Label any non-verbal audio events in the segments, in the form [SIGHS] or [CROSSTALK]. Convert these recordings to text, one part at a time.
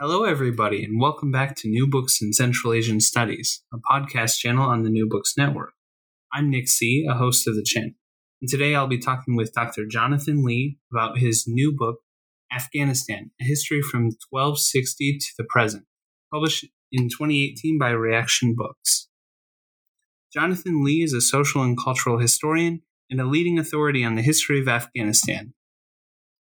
Hello, everybody, and welcome back to New Books in Central Asian Studies, a podcast channel on the New Books Network. I'm Nick C., a host of the channel, and today I'll be talking with Dr. Jonathan Lee about his new book, Afghanistan A History from 1260 to the Present, published in 2018 by Reaktion Books. Jonathan Lee is a social and cultural historian and a leading authority on the history of Afghanistan.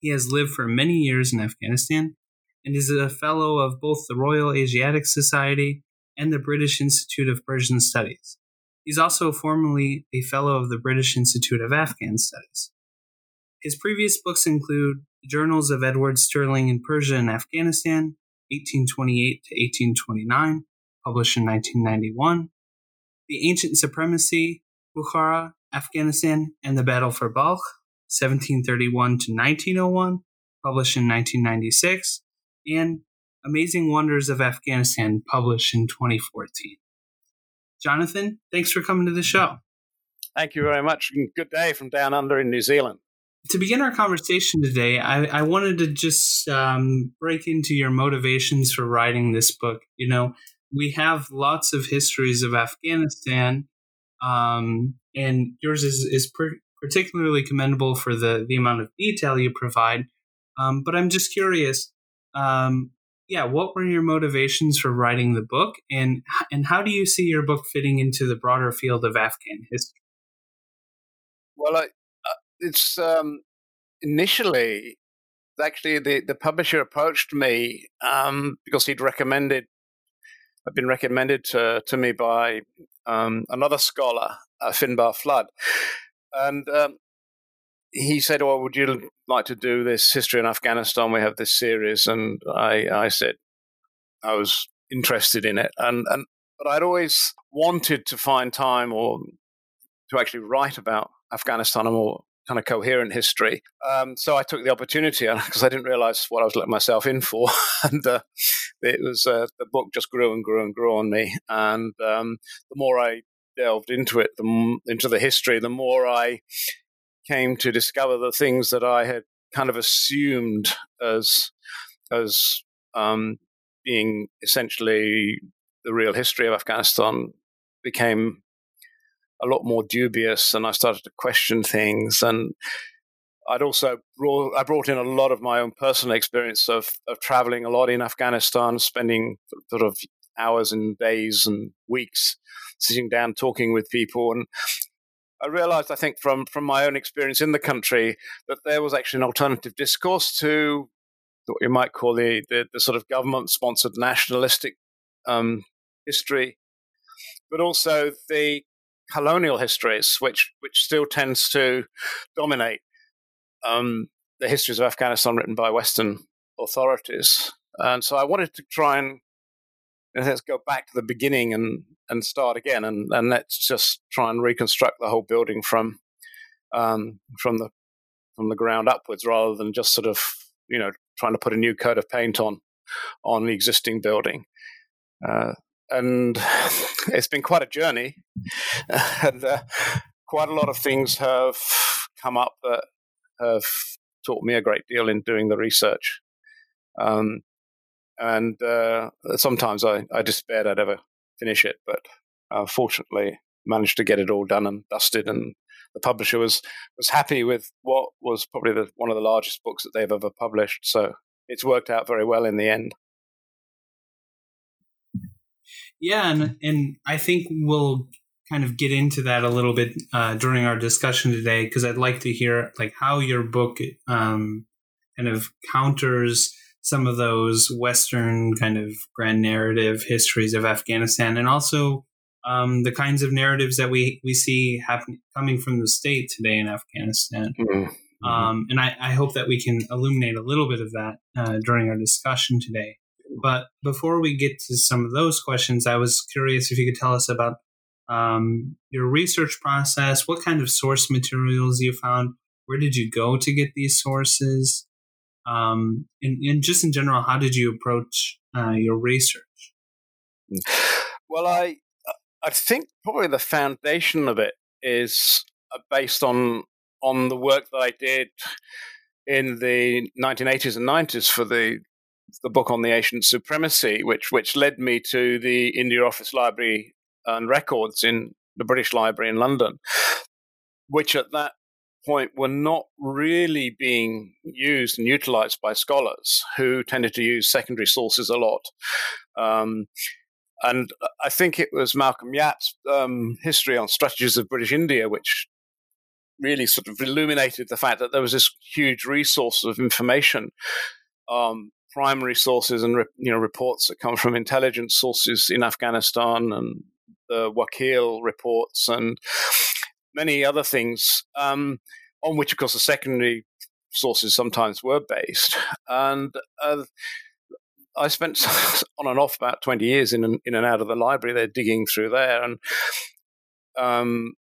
He has lived for many years in Afghanistan and is a fellow of both the Royal Asiatic Society and the British Institute of Persian Studies. He's also formerly a fellow of the British Institute of Afghan Studies. His previous books include the Journals of Edward Stirling in Persia and Afghanistan, 1828 to 1829, published in 1991, The Ancient Supremacy, Bukhara, Afghanistan, and the Battle for Balkh, 1731 to 1901, published in 1996, and Amazing Wonders of Afghanistan, published in 2014. Jonathan, thanks for coming to the show. Thank you very much. Good day from down under in New Zealand. To begin our conversation today, I, I wanted to just um, break into your motivations for writing this book. You know, we have lots of histories of Afghanistan, um, and yours is, is per- particularly commendable for the, the amount of detail you provide. Um, but I'm just curious um, yeah, what were your motivations for writing the book, and and how do you see your book fitting into the broader field of Afghan history? Well, I, uh, it's um, initially actually the, the publisher approached me um, because he'd recommended had been recommended to, to me by um, another scholar, uh, Finbarr Flood, and um, he said, "Well, would you like to do this history in Afghanistan? We have this series." And I, I said, I was interested in it, and and but I'd always wanted to find time or to actually write about Afghanistan a more kind of coherent history. Um, so I took the opportunity because [LAUGHS] I didn't realize what I was letting myself in for, [LAUGHS] and uh, it was uh, the book just grew and grew and grew on me. And um, the more I delved into it, the, into the history, the more I came to discover the things that I had kind of assumed as as um, being essentially the real history of Afghanistan became a lot more dubious, and I started to question things. And I'd also brought, I brought in a lot of my own personal experience of of traveling a lot in Afghanistan, spending sort of hours and days and weeks sitting down talking with people and I realized, I think, from, from my own experience in the country, that there was actually an alternative discourse to what you might call the, the, the sort of government sponsored nationalistic um, history, but also the colonial histories, which, which still tends to dominate um, the histories of Afghanistan written by Western authorities. And so I wanted to try and let's go back to the beginning and and start again, and, and let's just try and reconstruct the whole building from um, from the from the ground upwards, rather than just sort of you know trying to put a new coat of paint on on the existing building. Uh, and [SIGHS] it's been quite a journey, [LAUGHS] and uh, quite a lot of things have come up that have taught me a great deal in doing the research. Um, and uh, sometimes I, I despaired I'd ever finish it, but uh, fortunately managed to get it all done and dusted. And the publisher was was happy with what was probably the, one of the largest books that they've ever published. So it's worked out very well in the end. Yeah, and and I think we'll kind of get into that a little bit uh, during our discussion today because I'd like to hear like how your book um, kind of counters some of those Western kind of grand narrative histories of Afghanistan, and also um, the kinds of narratives that we we see happening coming from the state today in Afghanistan. Mm-hmm. Mm-hmm. Um, and I, I, hope that we can illuminate a little bit of that uh, during our discussion today. But before we get to some of those questions, I was curious if you could tell us about um, your research process, what kind of source materials you found, where did you go to get these sources, um, and, and, just in general, how did you approach uh, your research? Well, I I think probably the foundation of it is uh, based on on the work that I did in the 1980s and 90s for the the book on the ancient supremacy, which which led me to the India Office Library and Records in the British Library in London, which at that point were not really being used and utilized by scholars who tended to use secondary sources a lot. Um, and I think it was Malcolm Yapp's um, history on strategies of British India, which really sort of illuminated the fact that there was this huge resource of information, um, primary sources and you know reports that come from intelligence sources in Afghanistan and the Wakil reports and many other things, um, on which, of course, the secondary sources sometimes were based. And uh, I spent [LAUGHS] on and off about 20 years in and, in and out of the library there, digging through there. And um,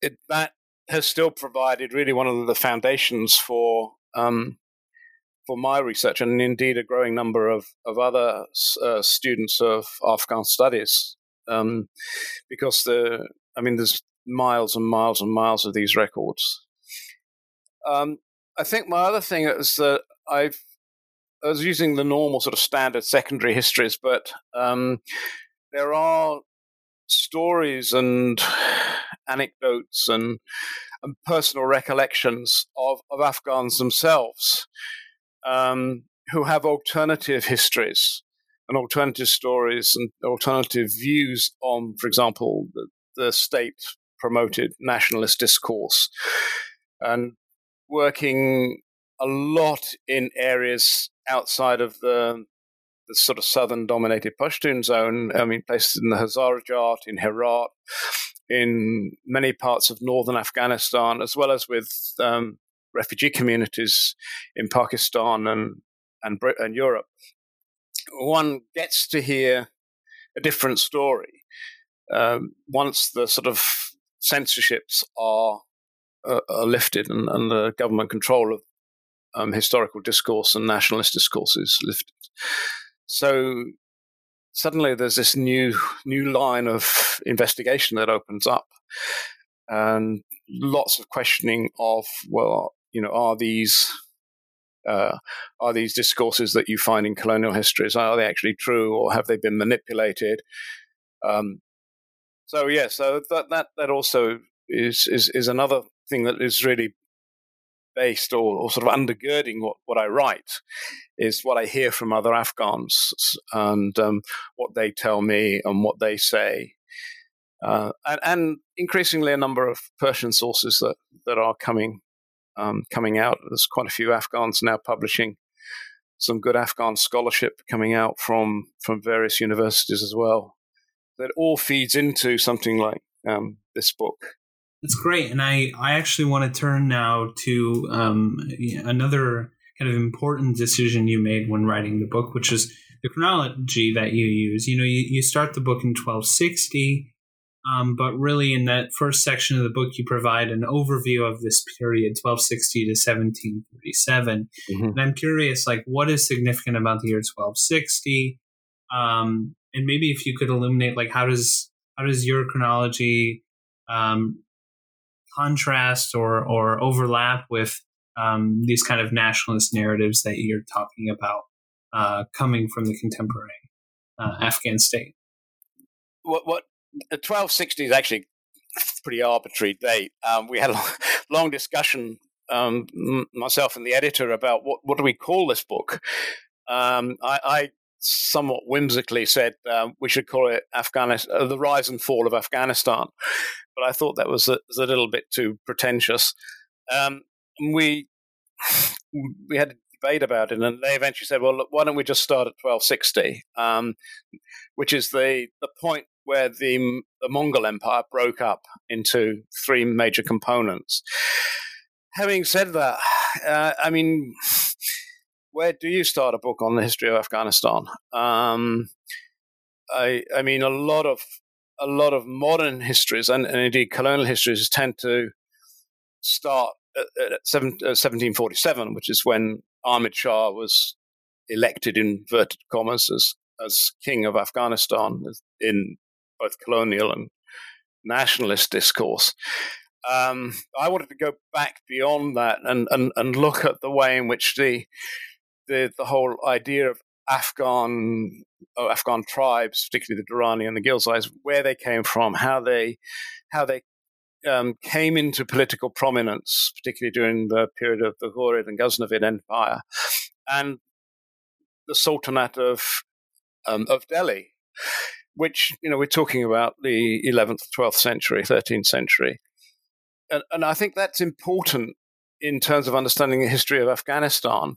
it, that has still provided really one of the foundations for um, for my research, and indeed a growing number of of other uh, students of Afghan studies, um, because the I mean, there's miles and miles and miles of these records. Um, I think my other thing is that I've I was using the normal sort of standard secondary histories, but um, there are stories and anecdotes and, and personal recollections of, of Afghans themselves um, who have alternative histories and alternative stories and alternative views on, for example, the, the state promoted nationalist discourse and working a lot in areas outside of the, the sort of southern dominated Pashtun zone. I mean, places in the Hazarajat, in Herat, in many parts of northern Afghanistan, as well as with um, refugee communities in Pakistan and, and, and Europe. One gets to hear a different story um, once the sort of censorships are, uh, are lifted and, and, the government control of um, historical discourse and nationalist discourse is lifted. So suddenly there's this new new line of investigation that opens up, and lots of questioning of well, you know, are these uh, are these discourses that you find in colonial histories are they actually true or have they been manipulated? Um, so yeah, so that that that also is is is another thing that is really based or, or, sort of undergirding what, what I write is what I hear from other Afghans and um, what they tell me and what they say. Uh, and, and, increasingly a number of Persian sources that, that are coming um, coming out. There's quite a few Afghans now publishing some good Afghan scholarship coming out from from various universities as well. That all feeds into something like um, this book. That's great, and I I actually want to turn now to um, another kind of important decision you made when writing the book, which is the chronology that you use. You know, you, you start the book in 1260, um, but really in that first section of the book, you provide an overview of this period, 1260 to 1737. Mm-hmm. And I'm curious, like, what is significant about the year 1260? Um, and maybe if you could illuminate, like, how does how does your chronology um, contrast or or overlap with um, these kind of nationalist narratives that you're talking about uh, coming from the contemporary uh, Afghan state. What what 1260 is actually pretty arbitrary date. Um, we had a [LAUGHS] long, discussion, um, myself and the editor, about what what do we call this book. Um, I, I, somewhat whimsically said um, we should call it Afghanistan, uh, the rise and fall of Afghanistan but I thought that was a, was a little bit too pretentious. Um, we we had a debate about it, and they eventually said, "Well, look, why don't we just start at 1260, um, which is the the point where the the Mongol Empire broke up into three major components." having said that, uh, I mean, where do you start a book on the history of Afghanistan? Um, I, I mean, a lot of a lot of modern histories and, and indeed colonial histories tend to start at, at seven, uh, 1747, which is when Ahmed Shah was elected in inverted commas as as king of Afghanistan in both colonial and nationalist discourse. Um, I wanted to go back beyond that and, and, and look at the way in which the the, the whole idea of Afghan oh, Afghan tribes, particularly the Durrani and the Ghilzais, where they came from, how they how they um, came into political prominence, particularly during the period of the Ghurid and Ghaznavid Empire, and the Sultanate of um, of Delhi, which you know we're talking about the 11th, 12th century, 13th century, and, and I think that's important in terms of understanding the history of Afghanistan,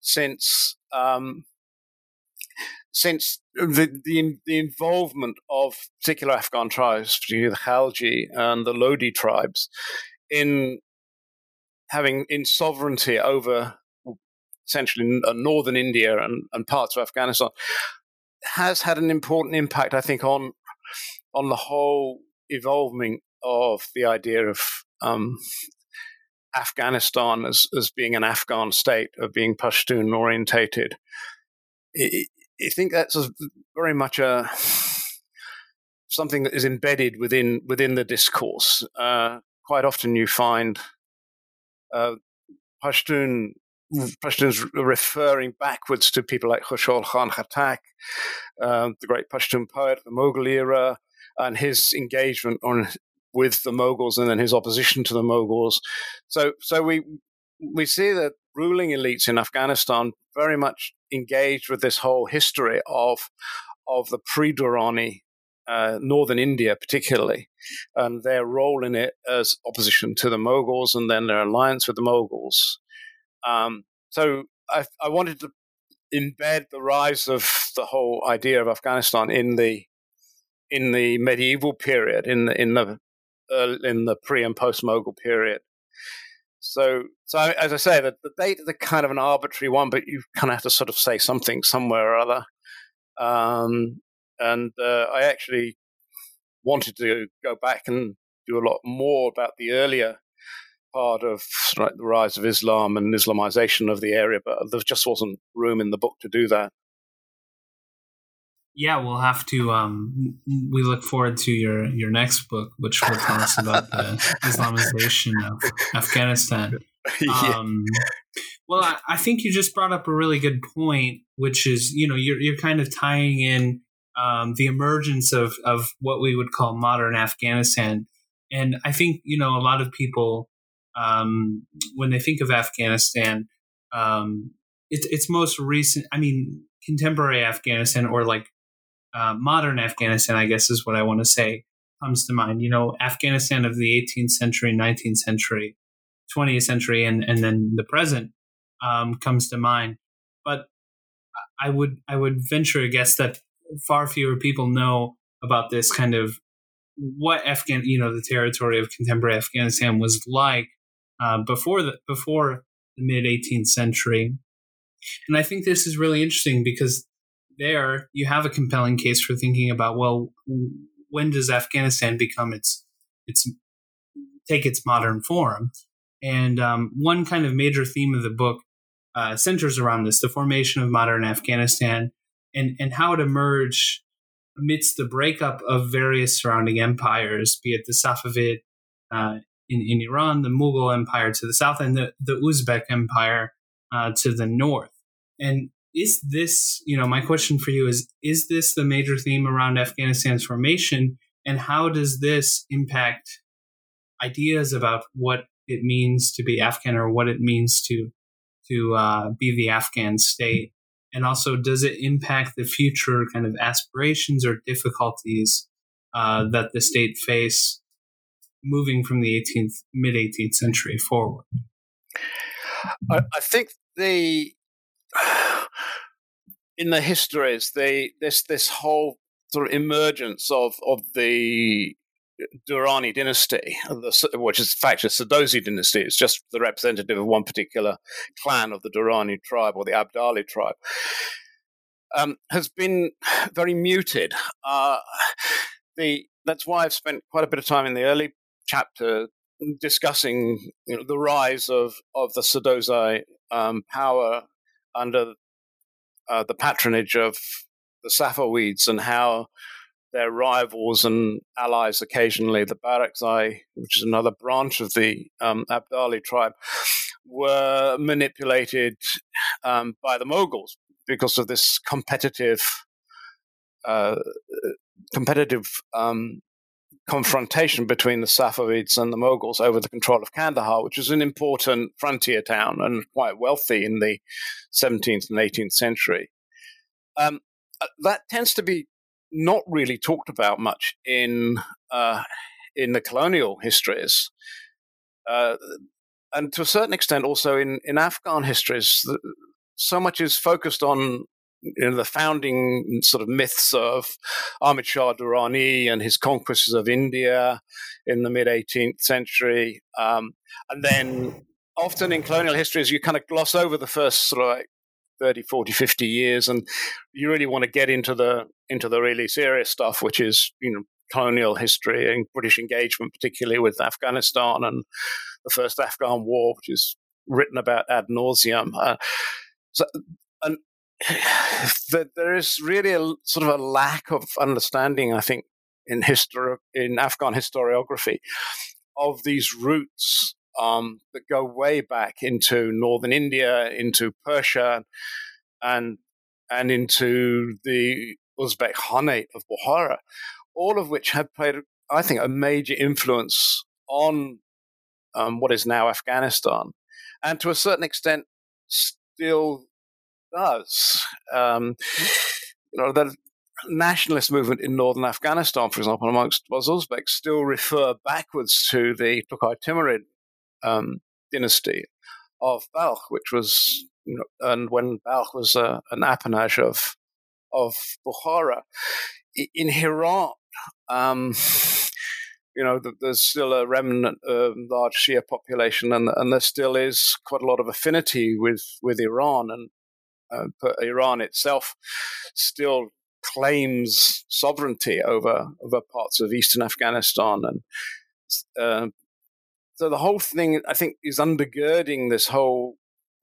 since um, since the, the, the involvement of particular Afghan tribes, particularly the Khalji and the Lodi tribes, in having in sovereignty over essentially uh, northern India and, and parts of Afghanistan, has had an important impact, I think, on on the whole evolving of the idea of um, Afghanistan as, as being an Afghan state, of being Pashtun orientated. I think that's a, very much a something that is embedded within within the discourse. Uh, quite often, you find uh, Pashtun Pashtuns referring backwards to people like Khushal Khan Khattak, uh, the great Pashtun poet of the Mughal era, and his engagement on with the Mughals and then his opposition to the Mughals. So, so we we see that ruling elites in Afghanistan very much engaged with this whole history of of the pre-Durrani uh, northern India, particularly, and their role in it as opposition to the Mughals, and then their alliance with the Mughals. Um, so I, I, wanted to embed the rise of the whole idea of Afghanistan in the in the medieval period, in the in the uh, in the pre and post Mughal period. So, so as I say, the, the date is a kind of an arbitrary one, but you kind of have to sort of say something somewhere or other. Um, and uh, I actually wanted to go back and do a lot more about the earlier part of like, the rise of Islam and Islamization of the area, but there just wasn't room in the book to do that yeah, we'll have to. Um, we look forward to your your next book, which will tell us about the [LAUGHS] Islamization of Afghanistan. [LAUGHS] yeah. um, well, I, I, think you just brought up a really good point, which is you know you're you're kind of tying in um, the emergence of of what we would call modern Afghanistan, and I think you know a lot of people um, when they think of Afghanistan, um, it's it's most recent. I mean, contemporary Afghanistan or like uh, modern Afghanistan, I guess is what I want to say, comes to mind. You know, Afghanistan of the 18th century, 19th century, 20th century, and, and then the present um, comes to mind. But I would I would venture a guess that far fewer people know about this kind of what Afghan you know the territory of contemporary Afghanistan was like uh, before the before the mid 18th century. And I think this is really interesting because there you have a compelling case for thinking about well when does afghanistan become its its take its modern form? And um, one kind of major theme of the book uh, centers around this the formation of modern afghanistan and and how it emerged amidst the breakup of various surrounding empires be it the safavid uh, in, in iran the mughal empire to the south and the, the uzbek empire uh, to the north. And is this, you know, my question for you is is this the major theme around Afghanistan's formation? And how does this impact ideas about what it means to be Afghan or what it means to to uh, be the Afghan state? And also, does it impact the future kind of aspirations or difficulties uh, that the state face moving from the 18th mid 18th century forward? I, I think the in the histories, they this this whole sort of emergence of of the Durrani dynasty, which is in fact a Sadozai dynasty. It's just the representative of one particular clan of the Durrani tribe or the Abdali tribe. Um, has been very muted. Uh, the that's why I've spent quite a bit of time in the early chapter discussing you know, the rise of of the Sadozai um, power under uh, the patronage of the Safavids and how their rivals and allies occasionally, the Barakzai, which is another branch of the um, Abdali tribe, were manipulated um, by the Mughals because of this competitive, uh, competitive um, confrontation between the Safavids and the Mughals over the control of Kandahar, which was an important frontier town and quite wealthy in the 17th and 18th century. Um, uh, that tends to be not really talked about much in uh, in the colonial histories, uh, and to a certain extent also in in Afghan histories. So much is focused on you know, the founding sort of myths of Ahmad Shah Durrani and his conquests of India in the mid 18th century. Um, and then often in colonial histories, you kind of gloss over the first sort of like 30, 40, 50 years. And you really want to get into the, into the really serious stuff, which is, you know, colonial history and British engagement, particularly with Afghanistan and the first Afghan war, which is written about ad nauseum. Uh, so, and there is really a sort of a lack of understanding, I think, in history in Afghan historiography of these roots um, that go way back into northern India, into Persia, and and into the Uzbek Khanate of Bukhara, all of which had played, I think, a major influence on um, what is now Afghanistan, and to a certain extent, still does. Um, you know, the nationalist movement in northern Afghanistan, for example, amongst Uzbeks, still refer backwards to the Tokai Timurid um, dynasty of Balkh, which was, you know, and when Balkh was uh, an appanage of of Bukhara. In Herat, um, you know, there's still a remnant, uh, large Shia population, and, and there still is quite a lot of affinity with, with Iran. And Iran itself still claims sovereignty over over parts of eastern Afghanistan, and uh, so the whole thing I think is undergirding this whole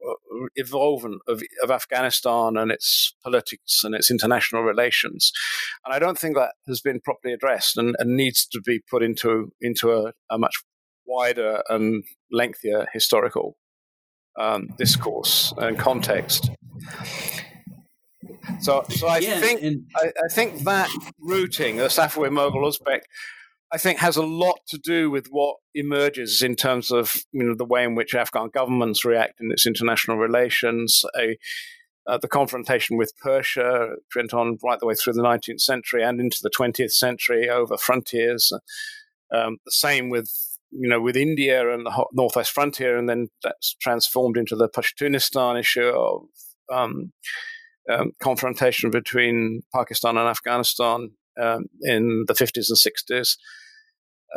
uh, evolvement of, of Afghanistan and its politics and its international relations, and I don't think that has been properly addressed and, and needs to be put into into a, a much wider and lengthier historical um, discourse and context. So, so I yeah, think and- I, I, think that routing, the Safavid Mughal Uzbek, I think has a lot to do with what emerges in terms of you know the way in which Afghan governments react in its international relations. A, uh, the confrontation with Persia went on right the way through the 19th century and into the 20th century over frontiers. Um, the same with you know, with India and the northwest frontier, and then that's transformed into the Pashtunistan issue of um, um, confrontation between Pakistan and Afghanistan um, in the 50s and 60s.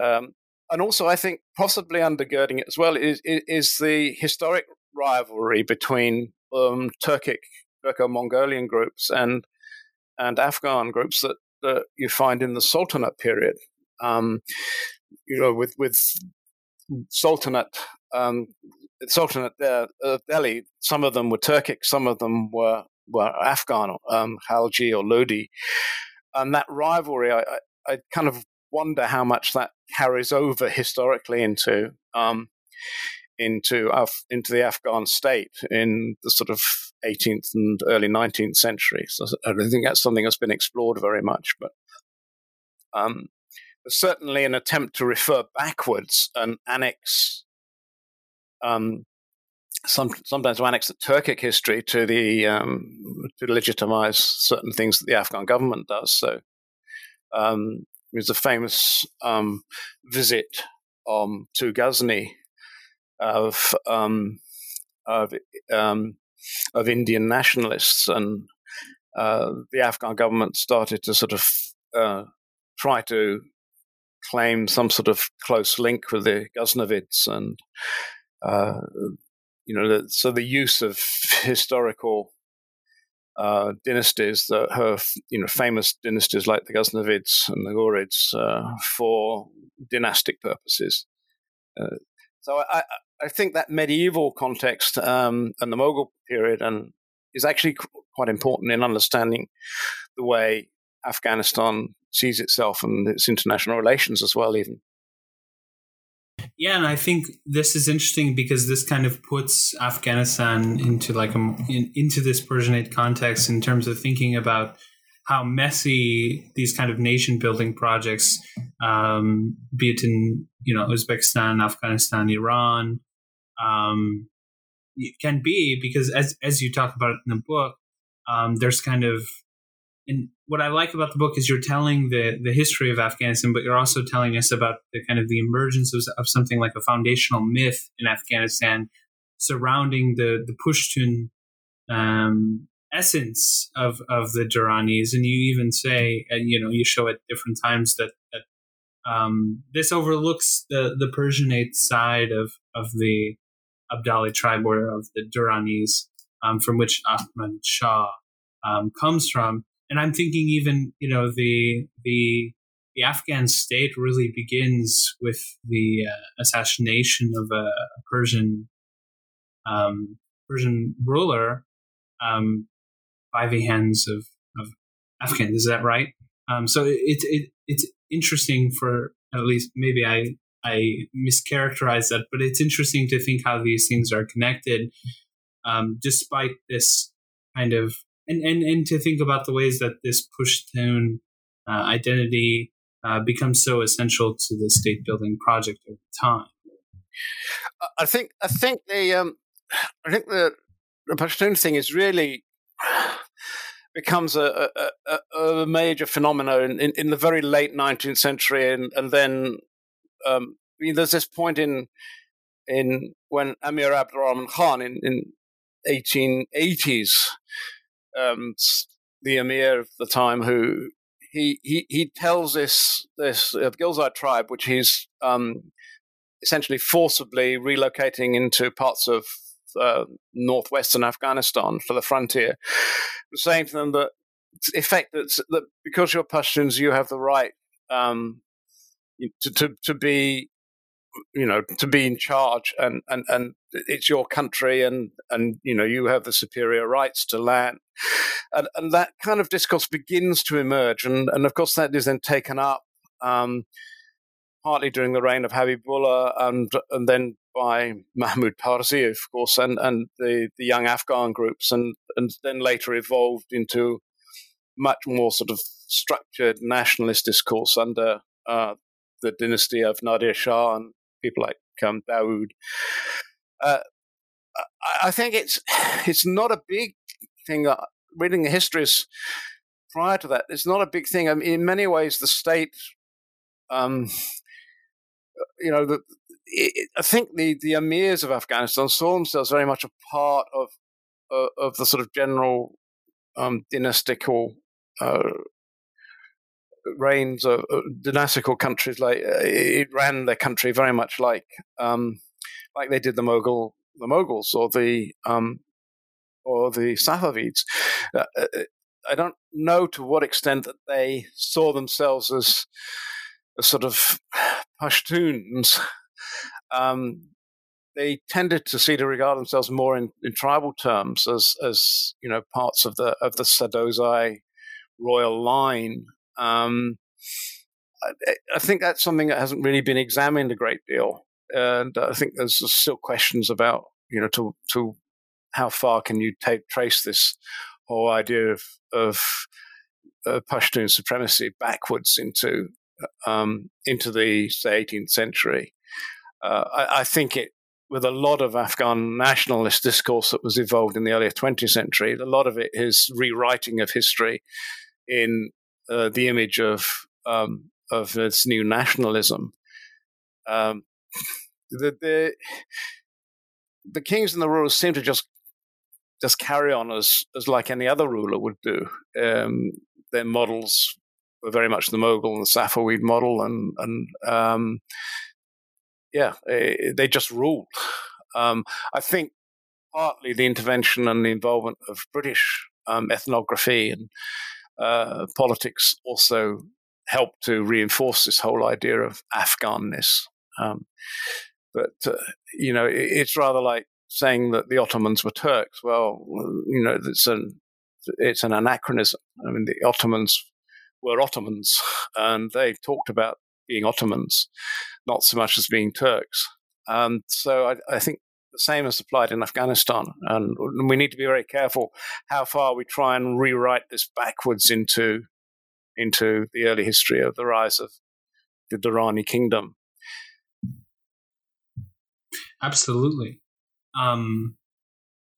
Um, and also, I think possibly undergirding it as well is, is the historic rivalry between um, Turkic, Turco-Mongolian groups and and Afghan groups that, that you find in the Sultanate period. Um, you know, with with Sultanate, um, Sultanate uh, of Delhi, some of them were Turkic, some of them were were Afghan, um, Khalji or Lodi, and that rivalry, I, I, I, kind of wonder how much that carries over historically into um, into Af- into the Afghan state in the sort of 18th and early 19th century. So I don't think that's something that's been explored very much, but um, certainly an attempt to refer backwards and annex, um, some, sometimes to annex the Turkic history to the um, to legitimize certain things that the Afghan government does. So um, there's a famous um, visit um, to Ghazni of um, of um, of Indian nationalists, and uh, the Afghan government started to sort of uh, try to claim some sort of close link with the Ghaznavids and uh, you know the, so the use of [LAUGHS] historical uh, dynasties that have you know famous dynasties like the Ghaznavids and the Ghurids uh, for dynastic purposes. Uh, so I, I think that medieval context um, and the Mughal period and is actually quite important in understanding the way Afghanistan sees itself and its international relations as well, even. Yeah, and I think this is interesting because this kind of puts Afghanistan into like a in, into this Persianate context in terms of thinking about how messy these kind of nation building projects, um, be it in you know Uzbekistan, Afghanistan, Iran, um, can be because as as you talk about it in the book, um, there's kind of and what I like about the book is you're telling the the history of Afghanistan, but you're also telling us about the kind of the emergence of, of something like a foundational myth in Afghanistan surrounding the the Pushtun um, essence of of the Durranis, and you even say, and you know, you show at different times that that um, this overlooks the the Persianate side of of the Abdali tribe or of the Durranis, um, from which Ahmad Shah um, comes from. And I'm thinking even, you know, the the the Afghan state really begins with the uh, assassination of a, Persian um, Persian ruler um, by the hands of, of Afghans. Is that right? Um, so it's it, it's interesting for at least maybe I I mischaracterize that, but it's interesting to think how these things are connected, um, despite this kind of and, and and to think about the ways that this Pushtun uh, identity uh, becomes so essential to the state building project over time. I think I think the um, I think the the Pushtun thing is really becomes a, a, a major phenomenon in, in, the very late 19th century, and, and then um, mean, there's this point in in when Amir Abdurrahman Khan in, in 1880s, um, the Emir of the time, who he he, he tells this this uh, Ghilzai tribe, which he's um, essentially forcibly relocating into parts of uh, northwestern Afghanistan for the frontier, saying to them that effect that, that because you're Pashtuns, you have the right um, to, to to be you know to be in charge and and and it's your country and and you know you have the superior rights to land. And, and that kind of discourse begins to emerge and and of course that is then taken up um, partly during the reign of Habibullah and and then by Mahmoud Tarzi of course and and the the young Afghan groups and and then later evolved into much more sort of structured nationalist discourse under uh, the dynasty of Nadir Shah and people like um, Dawood. Uh, I think it's [SIGHS] it's not a big thing. Uh, reading the histories prior to that, it's not a big thing. I mean, in many ways, the state, um, you know, the, it, I think the the emirs of Afghanistan saw themselves very much a part of uh, of the sort of general um, dynastical uh, reigns of uh, dynastical countries like uh, it ran their country very much like um, like they did the Mughal the Mughals or the um, or the Safavids. Uh, uh, I don't know to what extent that they saw themselves as a sort of Pashtuns. Um, they tended to see to regard themselves more in, in, tribal terms as as you know parts of the of the Sadozai royal line um, I, I, think that's something that hasn't really been examined a great deal, and I think there's still questions about you know to to how far can you take trace this whole idea of of uh, Pashtun supremacy backwards into um, into the say 18th century. Uh, I, I, think it with a lot of Afghan nationalist discourse that was evolved in the earlier 20th century, a lot of it is rewriting of history in uh, the image of um, of this new nationalism. Um, the, the the kings and the rulers seem to just just carry on as as like any other ruler would do. Um, their models were very much the Mughal and the Safavid model, and and um, yeah, they just ruled. Um, I think partly the intervention and the involvement of British um, ethnography and uh, politics also helped to reinforce this whole idea of Afghanness. Um, but uh, you know, it, it's rather like saying that the Ottomans were Turks. Well, you know, it's an it's an anachronism. I mean, the Ottomans were Ottomans, [LAUGHS] and they talked about being Ottomans, not so much as being Turks. Um, so I, I, think the same as applied in Afghanistan, and we need to be very careful how far we try and rewrite this backwards into into the early history of the rise of the Durrani kingdom. Absolutely. Um,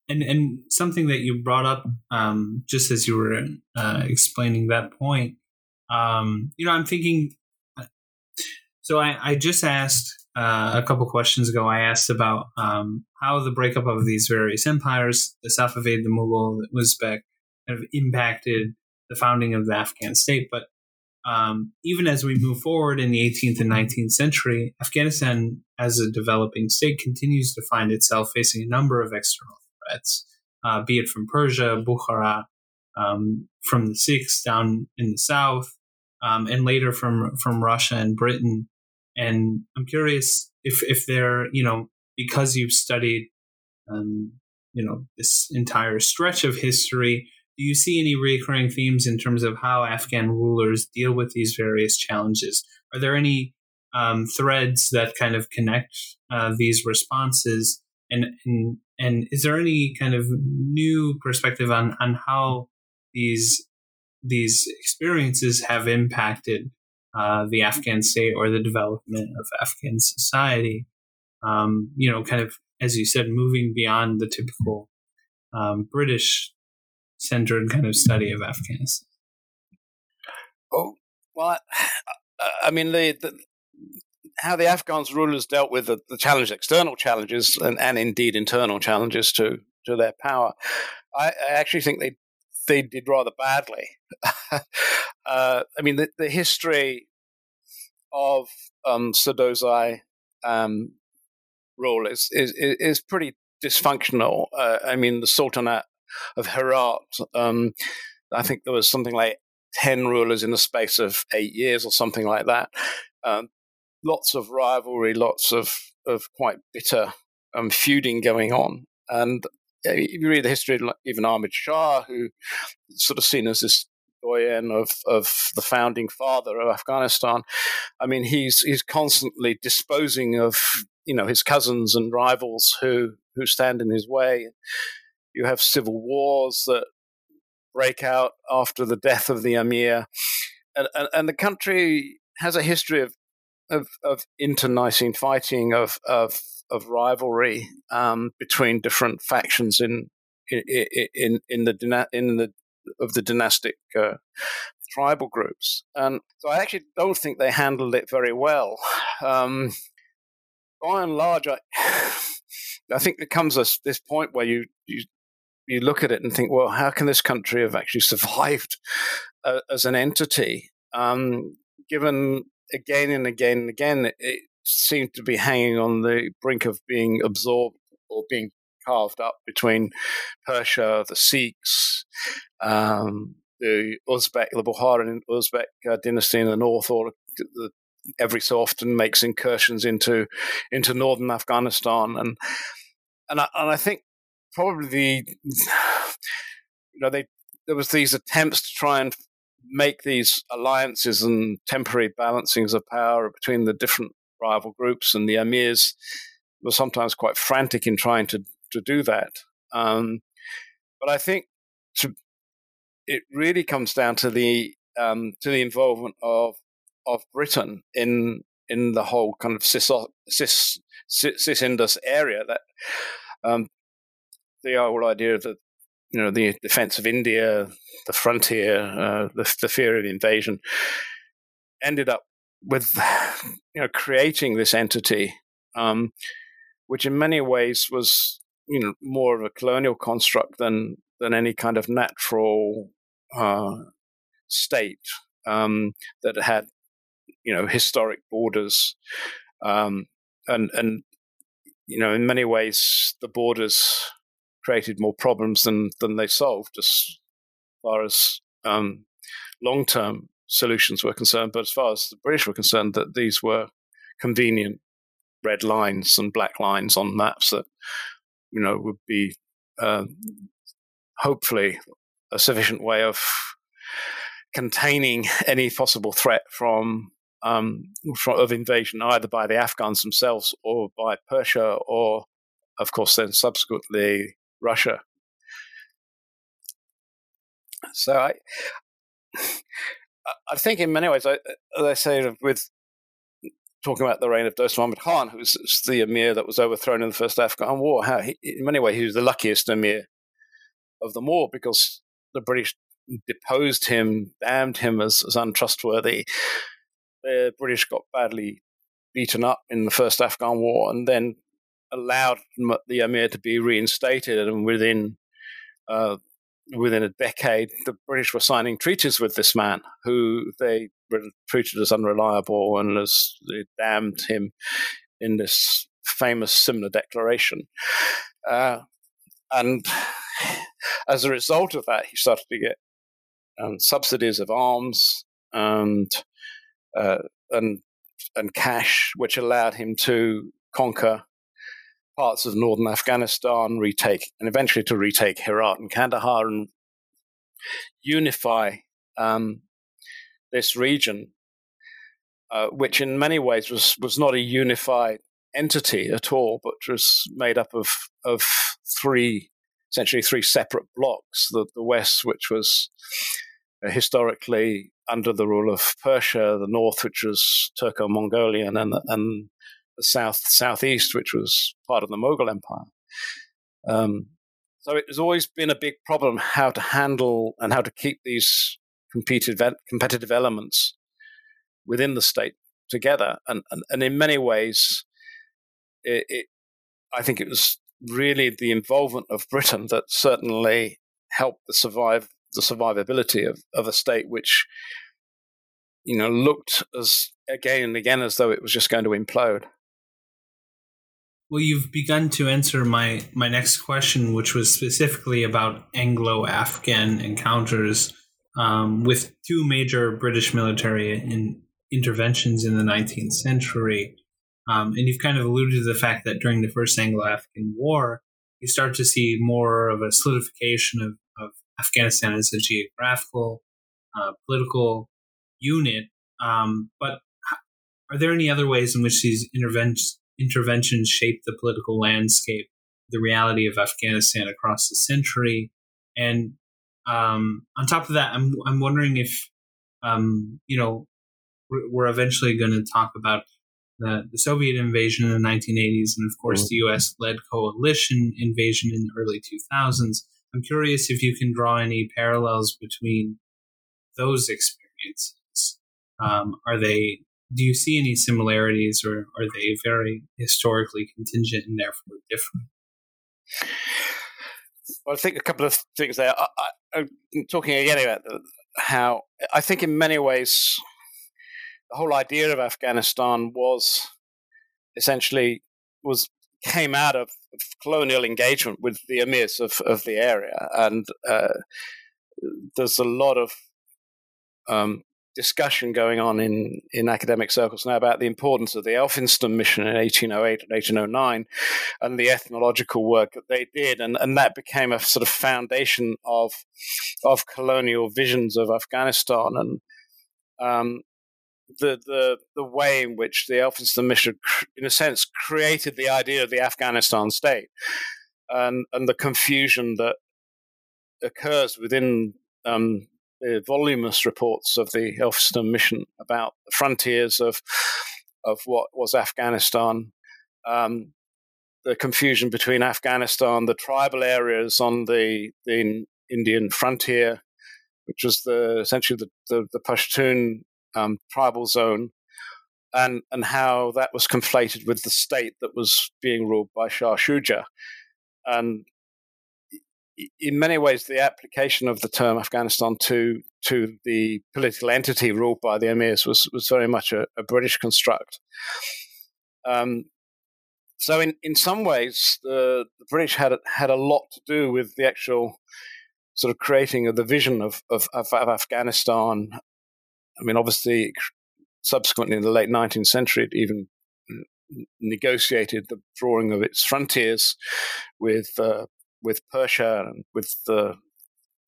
and and something that you brought up um, just as you were uh, explaining that point, um, you know, I'm thinking. Uh, so I, I just asked uh, a couple questions ago. I asked about um, how the breakup of these various empires, the Safavid, the Mughal, the Uzbek, kind of impacted the founding of the Afghan state. But um, even as we move forward in the 18th and 19th century, Afghanistan as a developing state continues to find itself facing a number of external threats, uh, be it from Persia, Bukhara, um, from the Sikhs down in the south, um, and later from from Russia and Britain. And I'm curious if if they're you know because you've studied um, you know this entire stretch of history, do you see any recurring themes in terms of how Afghan rulers deal with these various challenges? Are there any um, threads that kind of connect uh, these responses? And, and and is there any kind of new perspective on on how these these experiences have impacted uh, the Afghan state or the development of Afghan society? Um, you know, kind of as you said, moving beyond the typical um, British centered kind of study of Afghanistan. Oh well, I mean the, the how the Afghans rulers dealt with the, the challenge, external challenges, and, and indeed internal challenges to to their power. I, I actually think they they did rather badly. [LAUGHS] uh, I mean, the, the history of um, Sadozai um, rule is, is is pretty dysfunctional. Uh, I mean, the Sultanate of Herat, um, I think there was something like ten rulers in the space of eight years or something like that. Um, lots of rivalry, lots of, of quite bitter um, feuding going on. And if you read the history of even Ahmad Shah, who sort of seen as this doyen of, of the founding father of Afghanistan, I mean, he's he's constantly disposing of you know his cousins and rivals who who stand in his way. You have civil wars that break out after the death of the emir, and, and, and the country has a history of of, of internecine fighting, of of, of rivalry um, between different factions in in in, in the in the of the dynastic uh, tribal groups, and so I actually don't think they handled it very well. Um, by and large, I, [SIGHS] I think there comes a, this point where you, you you look at it and think, well, how can this country have actually [LAUGHS] survived uh, as an entity, um, given again and again and again, it, it seemed to be hanging on the brink of being absorbed or being carved up between Persia, the Sikhs, um, the Uzbek, the Bukharan Uzbek uh, dynasty in the north, or the, every so often makes incursions into into northern Afghanistan, and and I, and I think probably the you know they there was these attempts to try and make these alliances and temporary balancings of power between the different rival groups, and the emirs were sometimes quite frantic in trying to, to do that. Um, but I think to, it really comes down to the um, to the involvement of of Britain in in the whole kind of cis cis, cis Indus area that um, the whole idea of the you know the defense of India, the frontier, uh, the, the, fear of invasion, ended up with you know creating this entity, um, which in many ways was you know more of a colonial construct than than any kind of natural uh, state. um, that had you know historic borders, um, and and you know in many ways the borders created more problems than than they solved as far as um, long term solutions were concerned. But as far as the British were concerned, that these were convenient red lines and black lines on maps that you know would be uh, hopefully a sufficient way of containing [LAUGHS] any possible threat from, um, from of invasion, either by the Afghans themselves or by Persia, or of course then subsequently Russia. So I, [SIGHS] I think in many ways, I, as I say, with talking about the reign of Dost Muhammad Khan, who was the emir that was overthrown in the first Afghan war, how he, in many ways he was the luckiest emir of them all because the British deposed him, damned him as, as untrustworthy. The British got badly beaten up in the first Afghan war and then allowed the emir to be reinstated. And within uh, within a decade, the British were signing treaties with this man, who they treated as unreliable and as they damned him in this famous Simla Declaration. Uh, and as a result of that, he started to get um, subsidies of arms and uh, and and cash, which allowed him to conquer parts of northern Afghanistan, retake and eventually to retake Herat and Kandahar and unify um, this region, uh, which in many ways was was not a unified entity at all, but was made up of of three essentially three separate blocks. The, the West, which was uh, historically under the rule of Persia, the North, which was Turco-Mongolian, and, and the South, Southeast, which was part of the Mughal Empire. Um, so it has always been a big problem how to handle and how to keep these competitive elements within the state together. And, and, and in many ways, it, it, I think it was really the involvement of Britain that certainly helped the survive the survivability of, of a state which you know looked as again and again as though it was just going to implode. Well, you've begun to answer my my next question, which was specifically about Anglo-Afghan encounters um, with two major British military in, interventions in the 19th century. Um, and you've kind of alluded to the fact that during the first Anglo Afghan War, you start to see more of a solidification of, of Afghanistan as a geographical, uh, political unit. Um, but are there any other ways in which these interventions shape the political landscape, the reality of Afghanistan across the century? And um, on top of that, I'm, I'm wondering if, um, you know, we're eventually going to talk about the, the Soviet invasion in the 1980s, and of course the U.S. led coalition invasion in the early 2000s. I'm curious if you can draw any parallels between those experiences. Um, are they? Do you see any similarities, or are they very historically contingent and therefore different? Well, I think a couple of things there. I, am talking again about how I think in many ways the whole idea of Afghanistan was essentially was came out of colonial engagement with the emirs of, of the area, and uh, there's a lot of um, discussion going on in, in academic circles now about the importance of the Elphinstone mission in 1808 and 1809 and the ethnological work that they did. And, and that became a sort of foundation of, of colonial visions of Afghanistan. And um, the, the, the way in which the Elphinstone mission, in a sense, created the idea of the Afghanistan state and, and the confusion that occurs within um, the voluminous reports of the Elphinstone mission about the frontiers of, of what was Afghanistan. Um, the confusion between Afghanistan, the tribal areas on the, the Indian frontier, which was the essentially the, the, the Pashtun um, tribal zone, and and how that was conflated with the state that was being ruled by Shah Shuja, and in many ways, the application of the term Afghanistan to to the political entity ruled by the emirs was was very much a, a British construct. Um, so, in, in some ways, the, the British had had a lot to do with the actual sort of creating of the vision of, of, of, of Afghanistan. I mean, obviously, subsequently in the late 19th century, it even negotiated the drawing of its frontiers with uh, with Persia and with the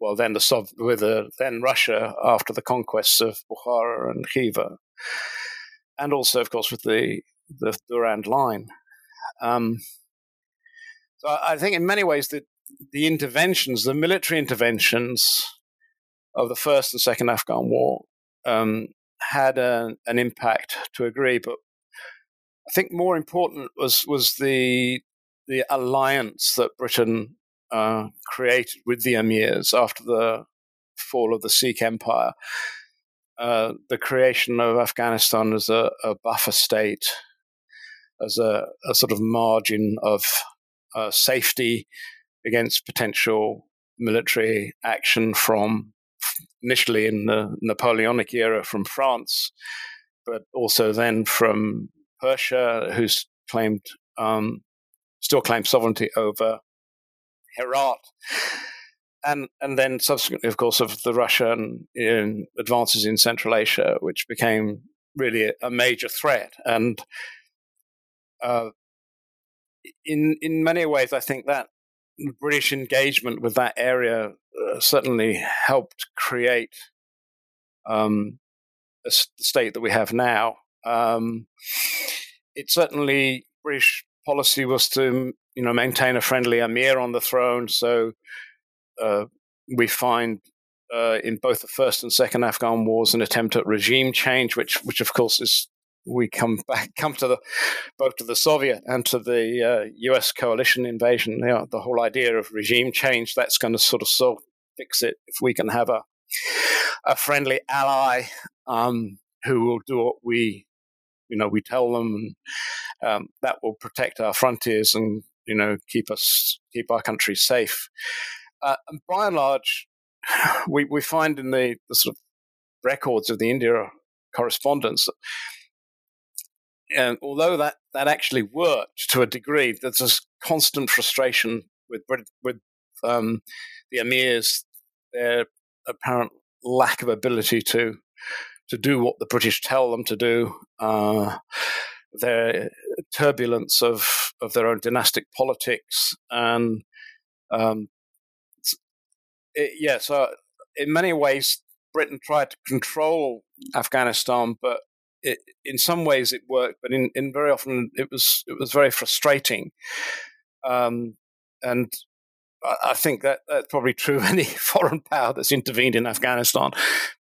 well then the Sov- with the, then Russia after the conquests of Bukhara and Khiva, and also of course with the the Durand Line. Um, so I think in many ways that the interventions, the military interventions of the first and second Afghan war um, had a, an impact to agree, but I think more important was was the the alliance that Britain uh, created with the emirs after the fall of the Sikh Empire. Uh, the creation of Afghanistan as a, a buffer state, as a, a, sort of margin of uh, safety against potential military action from initially in the Napoleonic era from France, but also then from Persia, who's claimed um, still claimed sovereignty over Herat, and and then subsequently, of course, of the Russian in advances in Central Asia, which became really a, major threat. And uh, in in many ways, I think that British engagement with that area uh, certainly helped create um, a state that we have now. Um, it certainly British policy was to you know maintain a friendly emir on the throne. So uh, we find uh, in both the first and second Afghan wars an attempt at regime change, which which of course is we come [LAUGHS] back come to the both to the Soviet and to the uh, U.S. coalition invasion. You know, the whole idea of regime change that's going to sort of so fix it if we can have a a friendly ally um, who will do what we you know we tell them, and um, that will protect our frontiers and you know keep us keep our country safe. Uh, and by and large, we we find in the, the sort of records of the India correspondence and although that, that actually worked to a degree, there's this constant frustration with with um, the emirs, their apparent lack of ability to to do what the British tell them to do, uh, their turbulence of of their own dynastic politics, and um, it, yeah, so in many ways, Britain tried to control Afghanistan, but it, in some ways it worked, but in, in very often it was it was very frustrating. Um, and I think that that's probably true of any [LAUGHS] foreign power that's intervened in Afghanistan,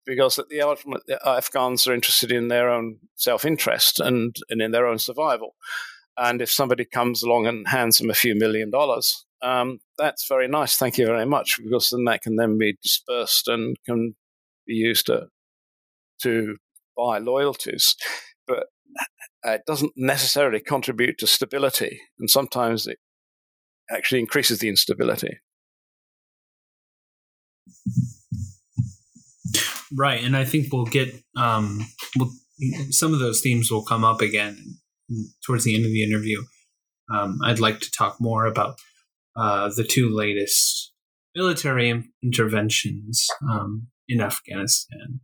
because the ultimate, the Afghans are interested in their own self-interest and, and in their own survival. And if somebody comes along and hands them a few million dollars, um, that's very nice. Thank you very much, because then that can then be dispersed and can be used to to buy loyalties, but it doesn't necessarily contribute to stability, and sometimes it actually increases the instability. Right, and I think we'll get um, we'll, some of those themes will come up again towards the end of the interview. Um, I'd like to talk more about uh, the two latest military interventions um, in Afghanistan.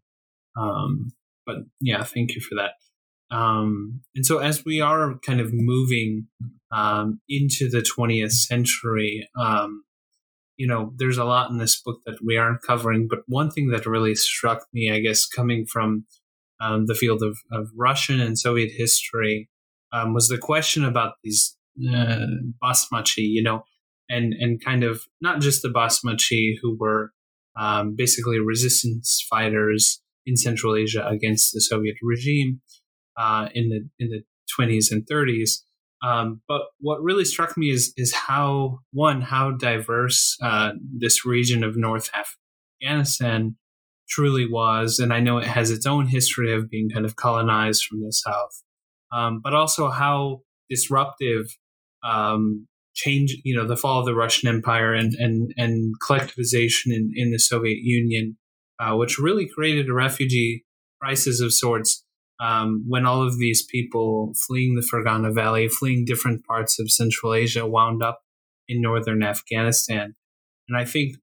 Um, but yeah, thank you for that. Um, and so, as we are kind of moving um, into the 20th century, um, you know, there's a lot in this book that we aren't covering. But one thing that really struck me, I guess, coming from um, the field of, of, Russian and Soviet history, um, was the question about these uh, basmachi, you know, and and kind of not just the basmachi who were um, basically resistance fighters in Central Asia against the Soviet regime uh, in the in the 20s and 30s. Um, but what really struck me is is how one how diverse uh, this region of North Afghanistan truly was, and I know it has its own history of being kind of colonized from the south, um, but also how disruptive um, change, you know, the fall of the Russian Empire and and and collectivization in, in the Soviet Union, uh, which really created a refugee crisis of sorts. Um, when all of these people fleeing the Fergana Valley, fleeing different parts of Central Asia, wound up in northern Afghanistan, and I think,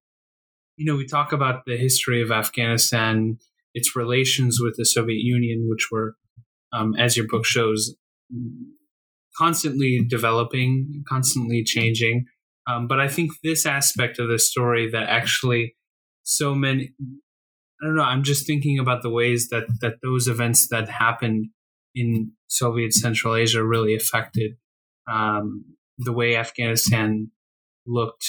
you know, we talk about the history of Afghanistan, its relations with the Soviet Union, which were, um, as your book shows, constantly developing, constantly changing. Um, but I think this aspect of the story that actually so many, I don't know, I'm just thinking about the ways that, that those events that happened in Soviet Central Asia really affected um, the way Afghanistan looked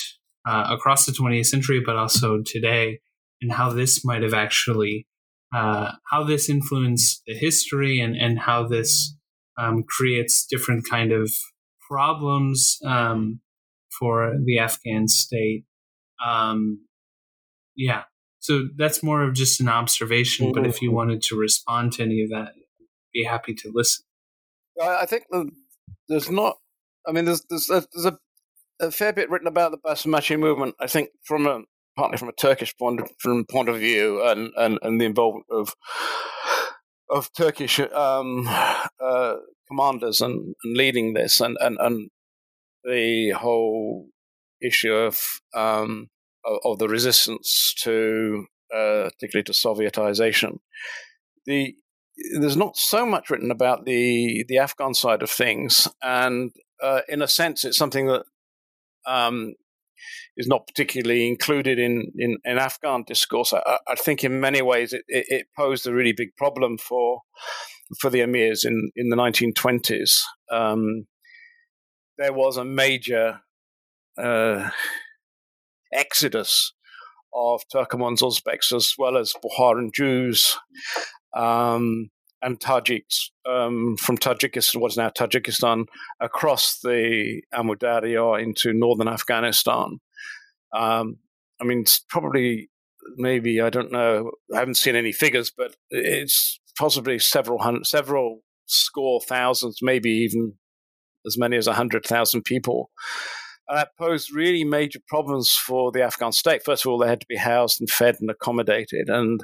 uh, across the 20th century, but also today, and how this might have actually, uh, how this influenced the history and, and how this um, creates different kind of problems um, for the Afghan state. Um, yeah, so that's more of just an observation. Mm-hmm. But if you mm-hmm. wanted to respond to any of that, be happy to listen. I think there's not. I mean, there's there's a, there's a, a fair bit written about the Basmachi movement. I think from a partly from a Turkish point of, from point of view, and, and, and the involvement of of Turkish um, uh, commanders and, and, leading this, and, and, and the whole issue of um, of, of, the resistance to, uh, particularly to Sovietization. The there's not so much written about the the Afghan side of things, and uh, in a sense, it's something that um, is not particularly included in, in, in Afghan discourse. I, I, think in many ways it, it, it, posed a really big problem for for the emirs in, in the 1920s. Um, there was a major uh, exodus of Turkomans, Uzbeks, as well as Bukharan Jews um, and Tajiks um, from Tajikistan, what is now Tajikistan, across the Amudarya into northern Afghanistan. Um, I mean, it's probably maybe I don't know. I haven't seen any figures, but it's possibly several hundred, several score thousands, maybe even as many as hundred thousand people. And that posed really major problems for the Afghan state. First of all, they had to be housed and fed and accommodated, and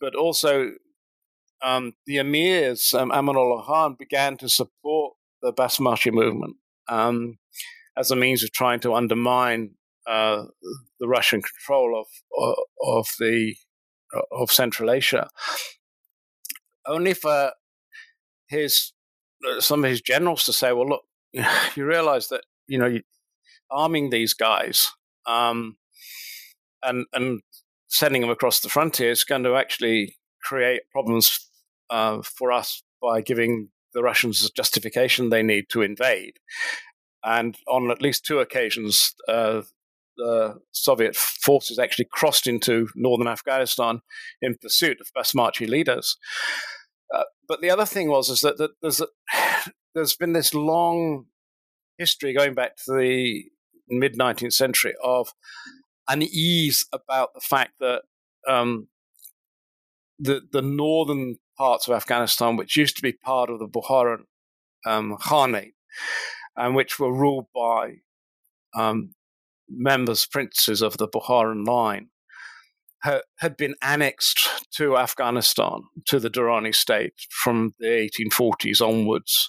but also um, the emirs, um, Amanullah Khan, began to support the Basmachi movement um, as a means of trying to undermine uh, the Russian control of of the of Central Asia. Only for his some of his generals to say, "Well, look, [SIGHS] you realize that you know arming these guys um, and and sending them across the frontier is going to actually create problems uh, for us by giving the Russians the justification they need to invade." And on at least two occasions, uh, the Soviet forces actually crossed into northern Afghanistan in pursuit of Basmachi leaders. Uh, but the other thing was is that, that there's a, [SIGHS] there's been this long history going back to the mid 19th century of unease about the fact that um, the the northern parts of Afghanistan, which used to be part of the Bukharan um, Khanate, and which were ruled by um, members, princes of the Bukharan line, ha- had been annexed to Afghanistan, to the Durrani state from the 1840s onwards,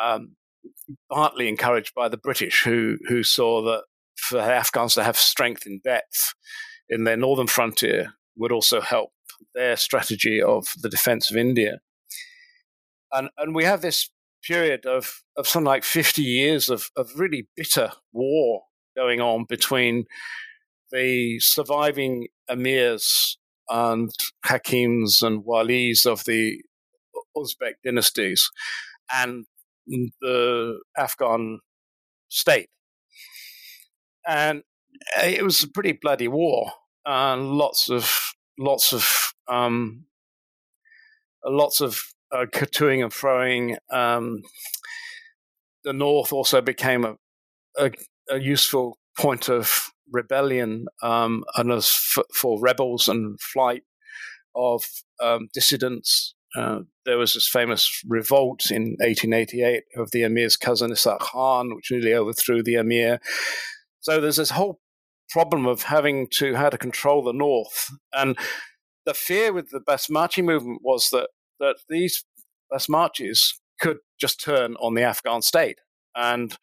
um, partly encouraged by the British, who, who saw that for the Afghans to have strength in depth in their northern frontier would also help their strategy of the defense of India. And, and we have this period of, of something like 50 years of, of really bitter war going on between the surviving emirs and hakims and walis of the Uzbek dynasties and the Afghan state. And it was a pretty bloody war. And lots of lots of um, lots of uh, toing and throwing. Um, the north also became a, a, a useful point of rebellion um, and as for, for, rebels and flight of um, dissidents uh, there was this famous revolt in 1888 of the emir's cousin Ishaq Khan, which nearly overthrew the emir. So there's this whole problem of having to how to control the north, and the fear with the Basmachi movement was that that these Basmachis could just turn on the Afghan state and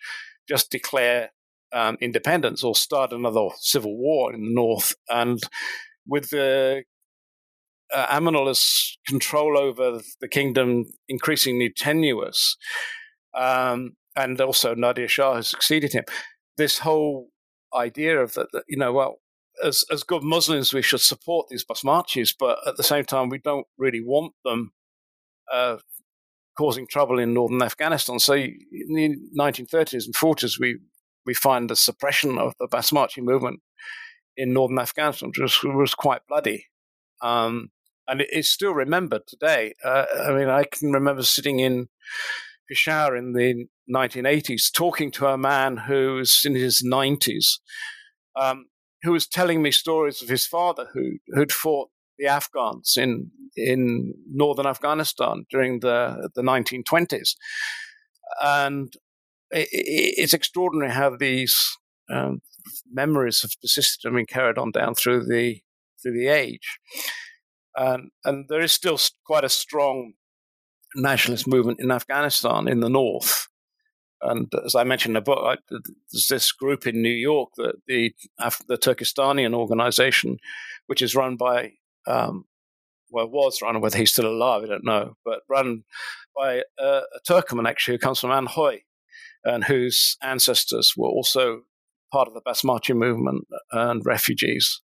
just declare um, independence or start another civil war in the north. And with the uh, control over the kingdom increasingly tenuous, um, and also Nadir Shah has succeeded him, this whole idea of that, that you know, well, as as good Muslims, we should support these Basmachis, but at the same time, we don't really want them uh, causing trouble in northern Afghanistan. So in the 1930s and 40s, we we find the suppression of the Basmachi movement in northern Afghanistan, which was, was quite bloody. Um, and it is still remembered today. Uh, I mean, I can remember sitting in Peshawar in the 1980s talking to a man who was in his 90s, um, who was telling me stories of his father who who'd fought the Afghans in in northern Afghanistan during the the 1920s, and it, it's extraordinary how these um, memories have persisted and been carried on down through the through the age. Um, and there is still quite a strong nationalist movement in Afghanistan in the north. And as I mentioned in the book, I, there's this group in New York, the the, the Turkestanian organization, which is run by, um, well, was run, whether he's still alive, I don't know, but run by a, a Turkmen actually who comes from Andkhoy, and whose ancestors were also part of the Basmachi movement and refugees.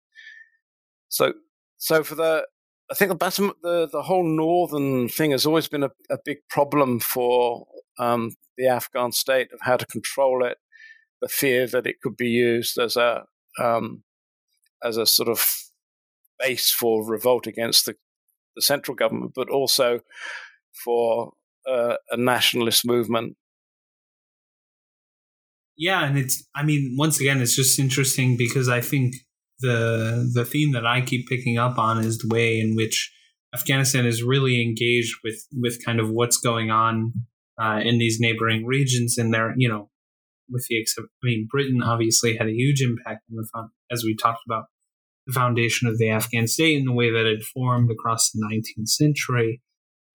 So, so for the I think the the the whole northern thing has always been a, a big problem for um, the Afghan state of how to control it, the fear that it could be used as a um, as a sort of base for revolt against the, the central government, but also for uh, a nationalist movement. Yeah, and it's I mean, once again, it's just interesting because I think the the theme that I keep picking up on is the way in which Afghanistan is really engaged with with kind of what's going on uh, in these neighboring regions, and there, you know, with the except, I mean, Britain obviously had a huge impact on the as we talked about the foundation of the Afghan state and the way that it formed across the 19th century,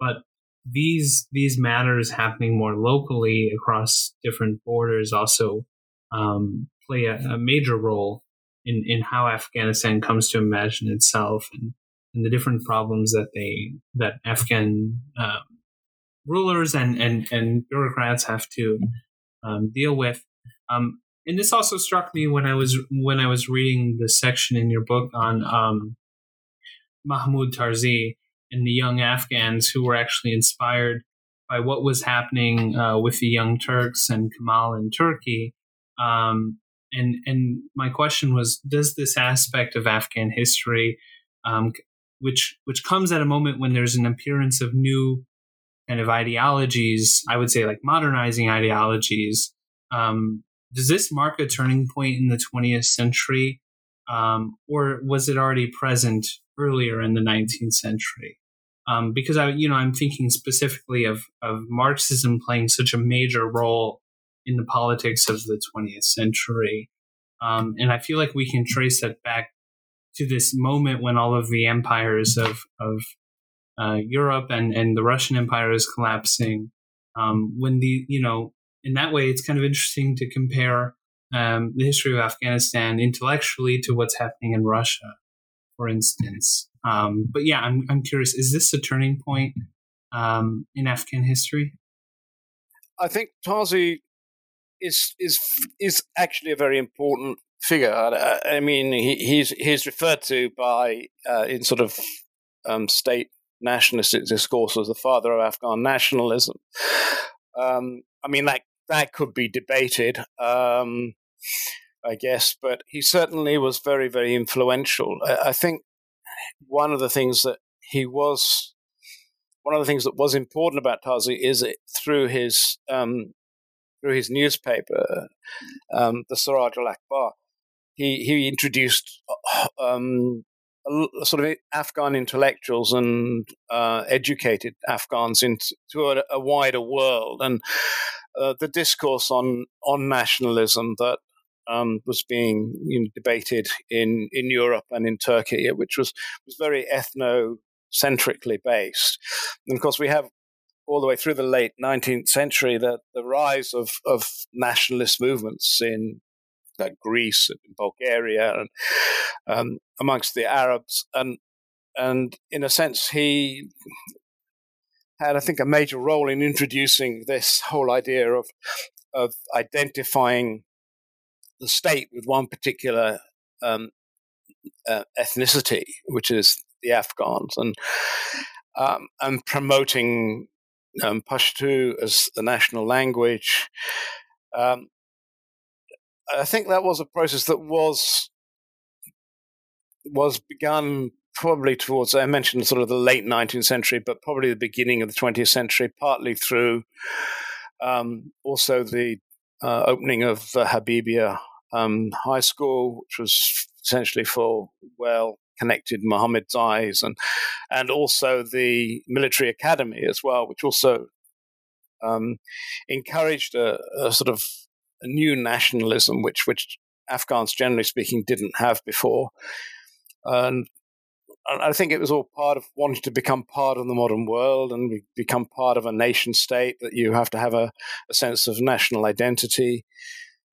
but these these matters happening more locally across different borders also um, play a, a major role in, in how Afghanistan comes to imagine itself and, and the different problems that they that Afghan um, rulers and, and, and bureaucrats have to um, deal with. Um, and this also struck me when I was when I was reading the section in your book on um, Mahmoud Tarzi and the young Afghans who were actually inspired by what was happening uh, with the Young Turks and Kemal in Turkey. Um, and and my question was, does this aspect of Afghan history, um, which which comes at a moment when there's an appearance of new kind of ideologies, I would say like modernizing ideologies, um, does this mark a turning point in the 20th century, um, or was it already present earlier in the 19th century? Um, because I, you know, I'm thinking specifically of of Marxism playing such a major role in the politics of the 20th century. Um, and I feel like we can trace that back to this moment when all of the empires of, of uh, Europe and, and the Russian Empire is collapsing. Um, when the, you know, in that way, it's kind of interesting to compare um, the history of Afghanistan intellectually to what's happening in Russia, for instance. Um, but yeah, I'm, I'm curious, is this a turning point um, in Afghan history? I think Tarzi is is is actually a very important figure. I, I mean, he, he's he's referred to by uh, in sort of um, state nationalist discourse as the father of Afghan nationalism. Um, I mean, that that could be debated, um, I guess, but he certainly was very very influential. I, I think one of the things that he was one of the things that was important about Tarzi is it through his um, through his newspaper, um, the Siraj Al Akhbar, he, he introduced um, sort of Afghan intellectuals and uh, educated Afghans into a, a wider world, and uh, the discourse on on nationalism that um, was being you know, debated in in Europe and in Turkey, which was was very ethnocentrically based, and of course we have all the way through the late 19th century the, the rise of, of nationalist movements in like Greece and Bulgaria and um, amongst the Arabs. And, and in a sense, he had, I think, a major role in introducing this whole idea of, of identifying the state with one particular um, uh, ethnicity, which is the Afghans, and um, and promoting um, Pashto as the national language. Um, I think that was a process that was was begun probably towards I mentioned sort of the late 19th century, but probably the beginning of the 20th century, partly through um, also the uh, opening of the Habibia um, High School, which was essentially for well connected Mohammedzais, and and also the military academy as well, which also um, encouraged a, a, sort of a new nationalism, which which Afghans, generally speaking, didn't have before, and. I think it was all part of wanting to become part of the modern world and become part of a nation state. That you have to have a, a sense of national identity,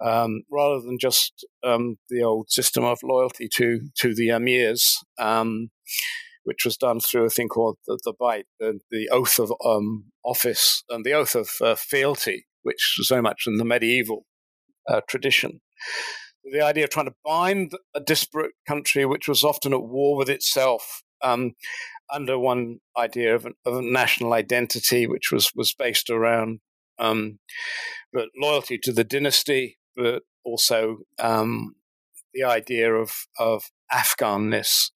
um, rather than just um, the old system of loyalty to to the emirs, um, which was done through a thing called the, the bite, the, the oath of um, office, and the oath of uh, fealty, which was very much in the medieval uh, tradition. The idea of trying to bind a disparate country, which was often at war with itself, um, under one idea of, an, of, a national identity, which was was based around um, but loyalty to the dynasty, but also um, the idea of of Afghanness.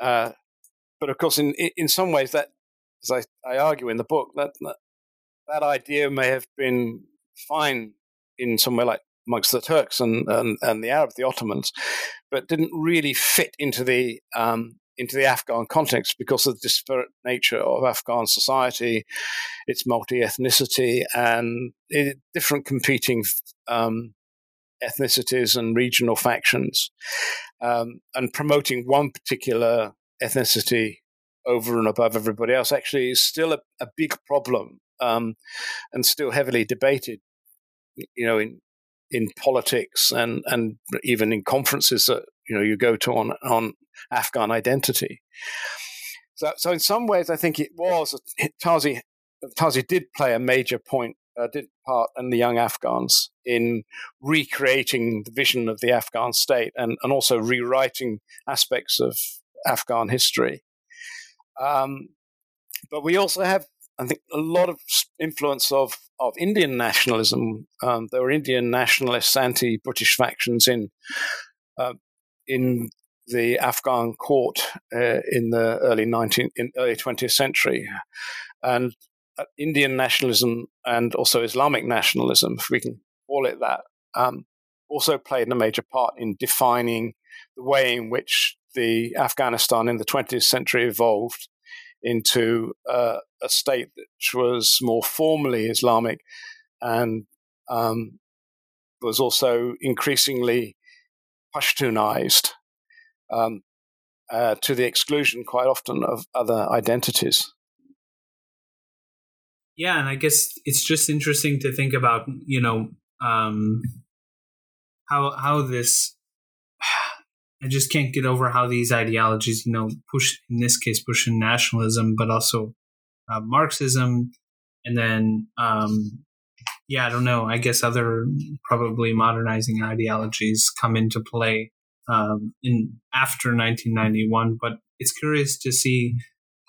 Uh, but of course, in in some ways, that as I, I argue in the book, that, that that idea may have been fine in somewhere like amongst the Turks and, and, and the Arabs, the Ottomans, but didn't really fit into the um, into the Afghan context because of the disparate nature of Afghan society, its multi ethnicity, and it, different competing um, ethnicities and regional factions, um, and promoting one particular ethnicity over and above everybody else actually is still a, a big problem um, and still heavily debated. You know, in in politics and and even in conferences that you know you go to on on Afghan identity. So, so in some ways, I think it was Tarzi. Tarzi did play a major point uh, did part and the young Afghans in recreating the vision of the Afghan state and, and also rewriting aspects of Afghan history. Um, but we also have, I think, a lot of influence of, of Indian nationalism. Um, there were Indian nationalists, anti-British factions in uh, in the Afghan court uh, in the early 19th, in early 20th century, and Indian nationalism and also Islamic nationalism, if we can call it that, um, also played a major part in defining the way in which the Afghanistan in the 20th century evolved into uh, a state which was more formally Islamic and um, was also increasingly Pashtunized um, uh, to the exclusion quite often of other identities. Yeah, and I guess it's just interesting to think about, you know, um, how how this. [SIGHS] I just can't get over how these ideologies, you know, push in this case Pashtun nationalism, but also uh, Marxism, and then um, yeah, I don't know. I guess other probably modernizing ideologies come into play um, in after 1991. But it's curious to see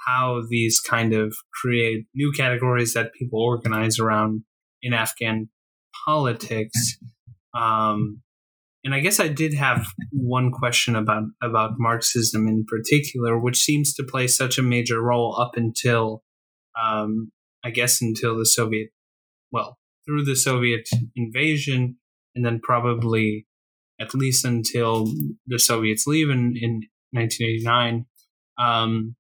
how these kind of create new categories that people organize around in Afghan politics. Um, and I guess I did have one question about about Marxism in particular, which seems to play such a major role up until, um, I guess, until the Soviet, well, through the Soviet invasion, and then probably at least until the Soviets leave in, in 1989. Um,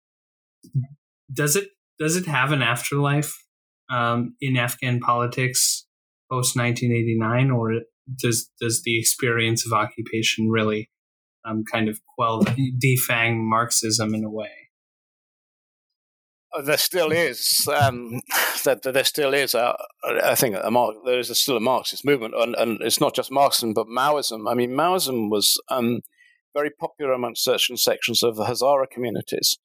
does it does it have an afterlife um, in Afghan politics post 1989, or does does the experience of occupation really um, kind of quell defang Marxism in a way? There still is um, that there still is a, I think a there is still a Marxist movement and, and, it's not just Marxism but Maoism I mean Maoism was um, very popular amongst certain sections of the Hazara communities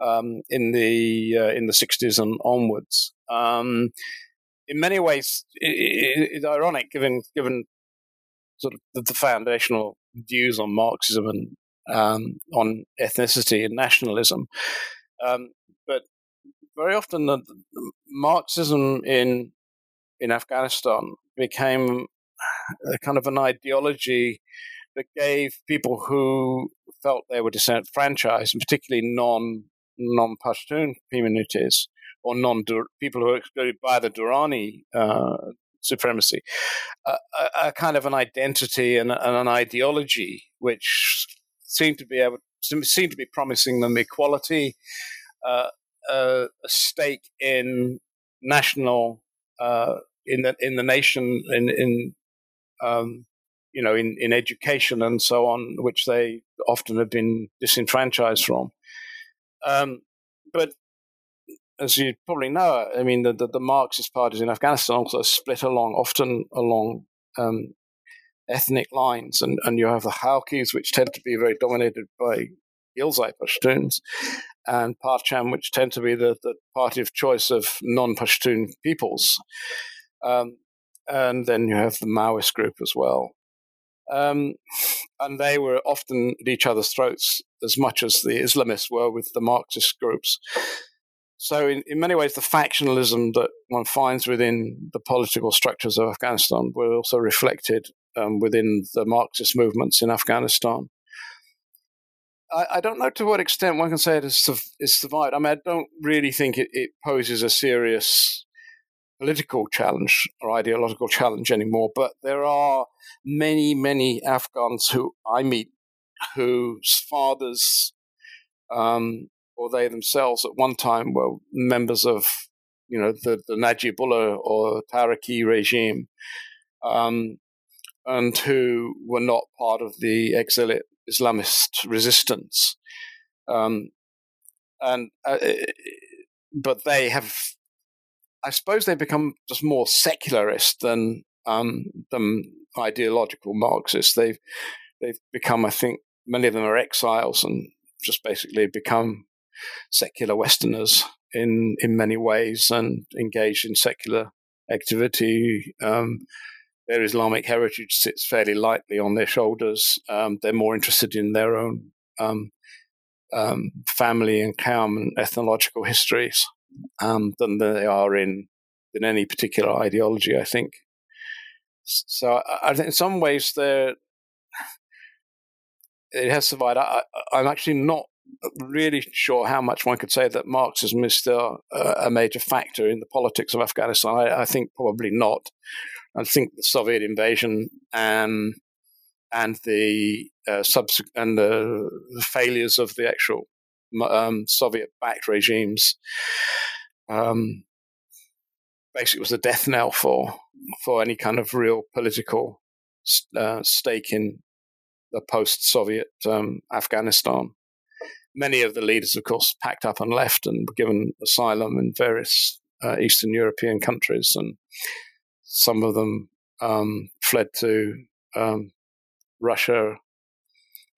um, in the uh, in the 60s and onwards. Um, in many ways it, it, it's ironic given given sort of the, the foundational views on Marxism and um, on ethnicity and nationalism. Um, but very often the, the Marxism in in Afghanistan became a kind of an ideology that gave people who felt they were disenfranchised, and particularly non non Pashtun communities or non people who are excluded by the Durrani uh, supremacy, a, a, kind of an identity and, and, an ideology which seemed to be able seemed to be promising them equality, uh, a, a stake in national uh, in the in the nation in in um, you know in, in education and so on, which they often have been disenfranchised from. Um, but as you probably know, I mean the, the, the, Marxist parties in Afghanistan also split along often along um, ethnic lines, and, and you have the Khalqis, which tend to be very dominated by Ghilzai Pashtuns, and Parcham, which tend to be the, the party of choice of non Pashtun peoples. Um, and then you have the Maoist group as well. Um, and they were often at each other's throats as much as the Islamists were with the Marxist groups. So, in, in many ways, the factionalism that one finds within the political structures of Afghanistan were also reflected um, within the Marxist movements in Afghanistan. I, I, don't know to what extent one can say it has survived. I mean, I don't really think it, it, poses a serious political challenge or ideological challenge anymore. But there are many, many Afghans who I meet whose fathers um, or they themselves at one time were members of, you know, the, the Najibullah or Taraki regime. Um, and who were not part of the exilic Islamist resistance. Um, and uh, but they have, I suppose, they become just more secularist than um, than ideological Marxists. They've they've become, I think, many of them are exiles and just basically become secular Westerners in in many ways and engaged in secular activity. Um, their Islamic heritage sits fairly lightly on their shoulders. Um, they're more interested in their own um, um, family and qawm and ethnological histories um, than they are in in any particular ideology. I think. So I, I think in some ways there it has survived. I, am actually not really sure how much one could say that Marxism is still a, a major factor in the politics of Afghanistan. I, I think probably not. I think the Soviet invasion and and the uh, subsequent and the, the, failures of the actual um, Soviet-backed regimes um, basically was the death knell for for any kind of real political uh, stake in the post-Soviet um, Afghanistan. Many of the leaders, of course, packed up and left and were given asylum in various uh, Eastern European countries, and some of them um, fled to um, Russia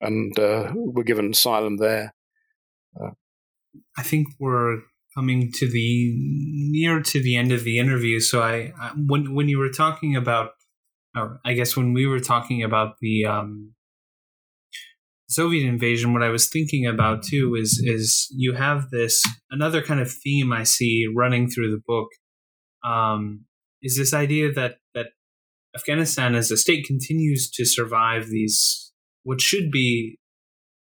and uh, were given asylum there. I think we're coming to the near to the end of the interview. So I, I when when you were talking about, or I guess when we were talking about the um, Soviet invasion, what I was thinking about too is is you have this another kind of theme I see running through the book. Um, is this idea that that Afghanistan as a state continues to survive these what should be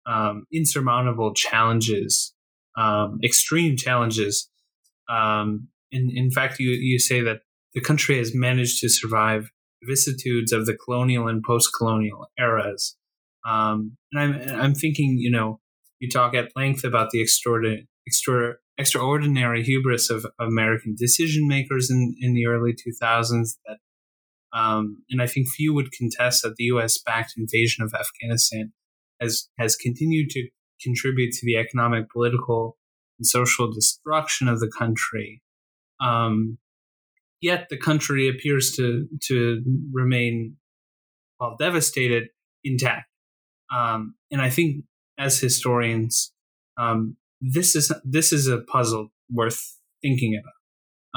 um, insurmountable challenges, um, extreme challenges. Um, in, in fact, you, you say that the country has managed to survive vicissitudes of the colonial and post-colonial eras. Um, and I'm I'm thinking, you know, you talk at length about the extraordinary, extra, extraordinary hubris of American decision makers in, in the early 2000s. That, um, and I think few would contest that the U.S.-backed invasion of Afghanistan has has continued to contribute to the economic, political, and social destruction of the country. Um, yet the country appears to to remain, while devastated, intact. Um, and I think as historians, um, this is this is a puzzle worth thinking about.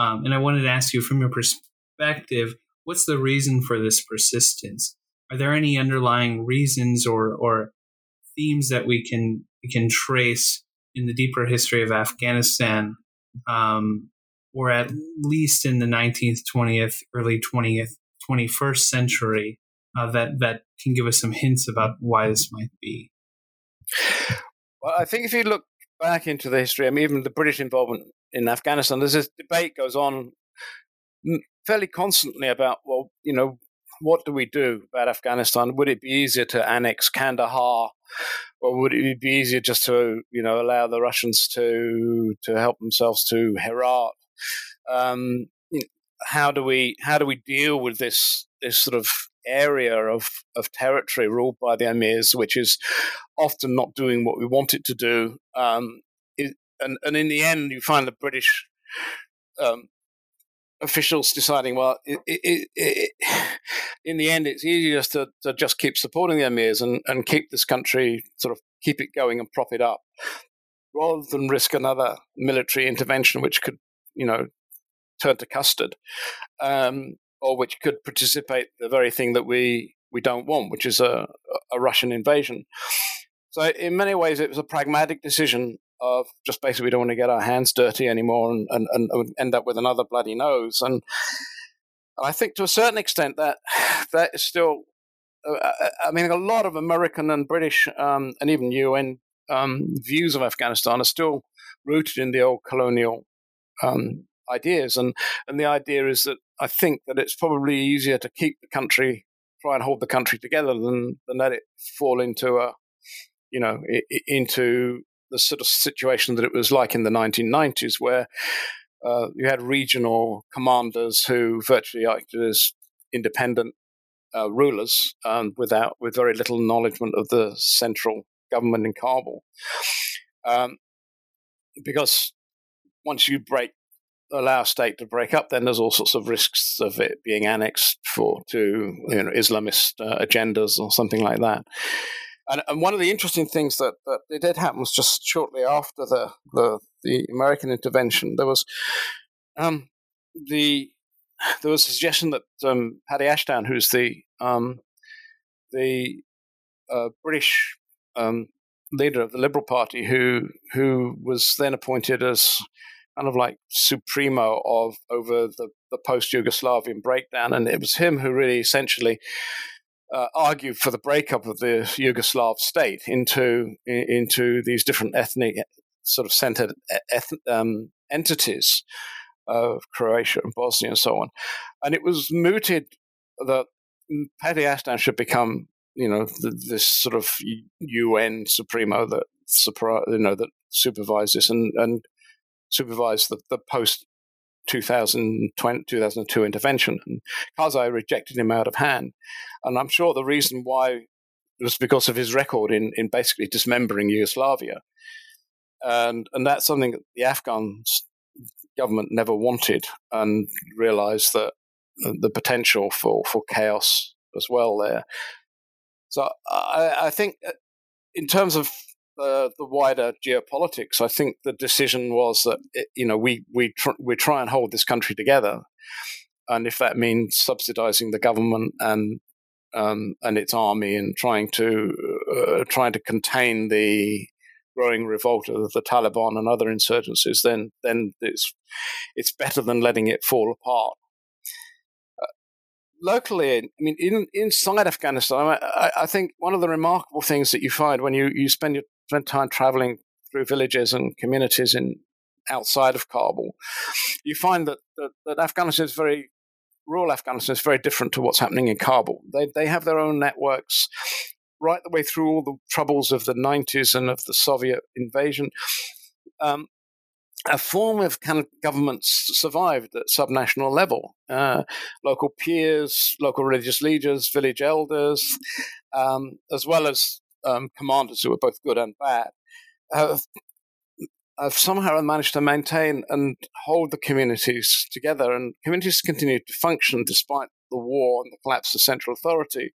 Um, and I wanted to ask you, from your perspective, what's the reason for this persistence? Are there any underlying reasons or or themes that we can we can trace in the deeper history of Afghanistan, um, or at least in the 19th, 20th, early 20th, 21st century, uh, that that can give us some hints about why this might be. Well, I think if you look back into the history, I mean, even the British involvement in Afghanistan, there's this debate goes on fairly constantly about, well, you know, what do we do about Afghanistan? Would it be easier to annex Kandahar, or would it be easier just to, you know, allow the Russians to to help themselves to Herat? Um, how do we how do we deal with this this sort of area of, of territory ruled by the emirs, which is often not doing what we want it to do. Um, and, and in the end, you find the British um, officials deciding, well, it, it, it, [SIGHS] in the end, it's easier to, to just keep supporting the emirs and, and keep this country sort of keep it going and prop it up, rather than risk another military intervention, which could, you know, turn to custard. Um, or which could participate the very thing that we we don't want, which is a, a Russian invasion. So in many ways, it was a pragmatic decision of just basically we don't want to get our hands dirty anymore and, and, and end up with another bloody nose. And I think to a certain extent that [SIGHS] that is still, uh, I mean, a lot of American and British um, and even UN um, views of Afghanistan are still rooted in the old colonial um, ideas. And, and the idea is that I think that it's probably easier to keep the country, try and hold the country together than, than let it fall into a, you know, into the sort of situation that it was like in the 1990s, where uh, you had regional commanders who virtually acted as independent uh, rulers um, without with very little acknowledgement of the central government in Kabul. Um, because once you break allow a state to break up, then there's all sorts of risks of it being annexed for to you know Islamist uh, agendas or something like that. And, and, one of the interesting things that, that it did happen was just shortly after the the, the American intervention, there was um, the there was a suggestion that um, Paddy Ashdown, who's the um, the uh, British um, leader of the Liberal Party, who who was then appointed as kind of like supremo of over the, the post Yugoslavian breakdown. And it was him who really essentially uh, argued for the breakup of the Yugoslav state into into these different ethnic sort of centered eth- um, entities of Croatia and Bosnia and so on. And it was mooted that Paddy Ashdown should become, you know, this sort of UN supremo that you know that supervises and and supervise the, the post 2002 intervention. And Karzai rejected him out of hand. And I'm sure the reason why was because of his record in, in basically dismembering Yugoslavia. And, and that's something that the Afghan government never wanted and realized that the potential for, for chaos as well there. So I, I think uh, in terms of the, the wider geopolitics, I think the decision was that you know we we tr- we try and hold this country together, and if that means subsidizing the government and um, and its army and trying to uh, trying to contain the growing revolt of the Taliban and other insurgencies, then then it's it's better than letting it fall apart. Uh, locally, I mean, in, inside Afghanistan, I, I, think one of the remarkable things that you find when you, you spend your spent time traveling through villages and communities in outside of Kabul, you find that, that, that Afghanistan is very rural Afghanistan is very different to what's happening in Kabul. They they have their own networks. right the way through all the troubles of the 90s and of the Soviet invasion, um, a form of kind of government survived at subnational level. Uh, local peers, local religious leaders, village elders, um, as well as um, commanders who were both good and bad, have, have somehow managed to maintain and hold the communities together. And communities continued to function despite the war and the collapse of central authority.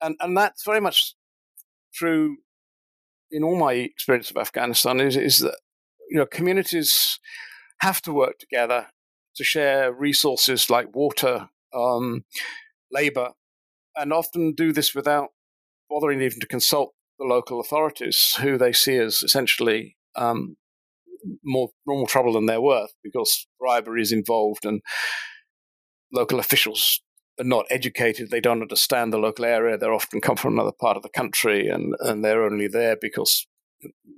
And, and that's very much true in all my experience of Afghanistan is, is that you know, communities have to work together to share resources like water, um, labor, and often do this without bothering even to consult the local authorities, who they see as essentially um, more normal trouble than they're worth because bribery is involved and local officials are not educated. They don't understand the local area. They're often come from another part of the country and, and they're only there because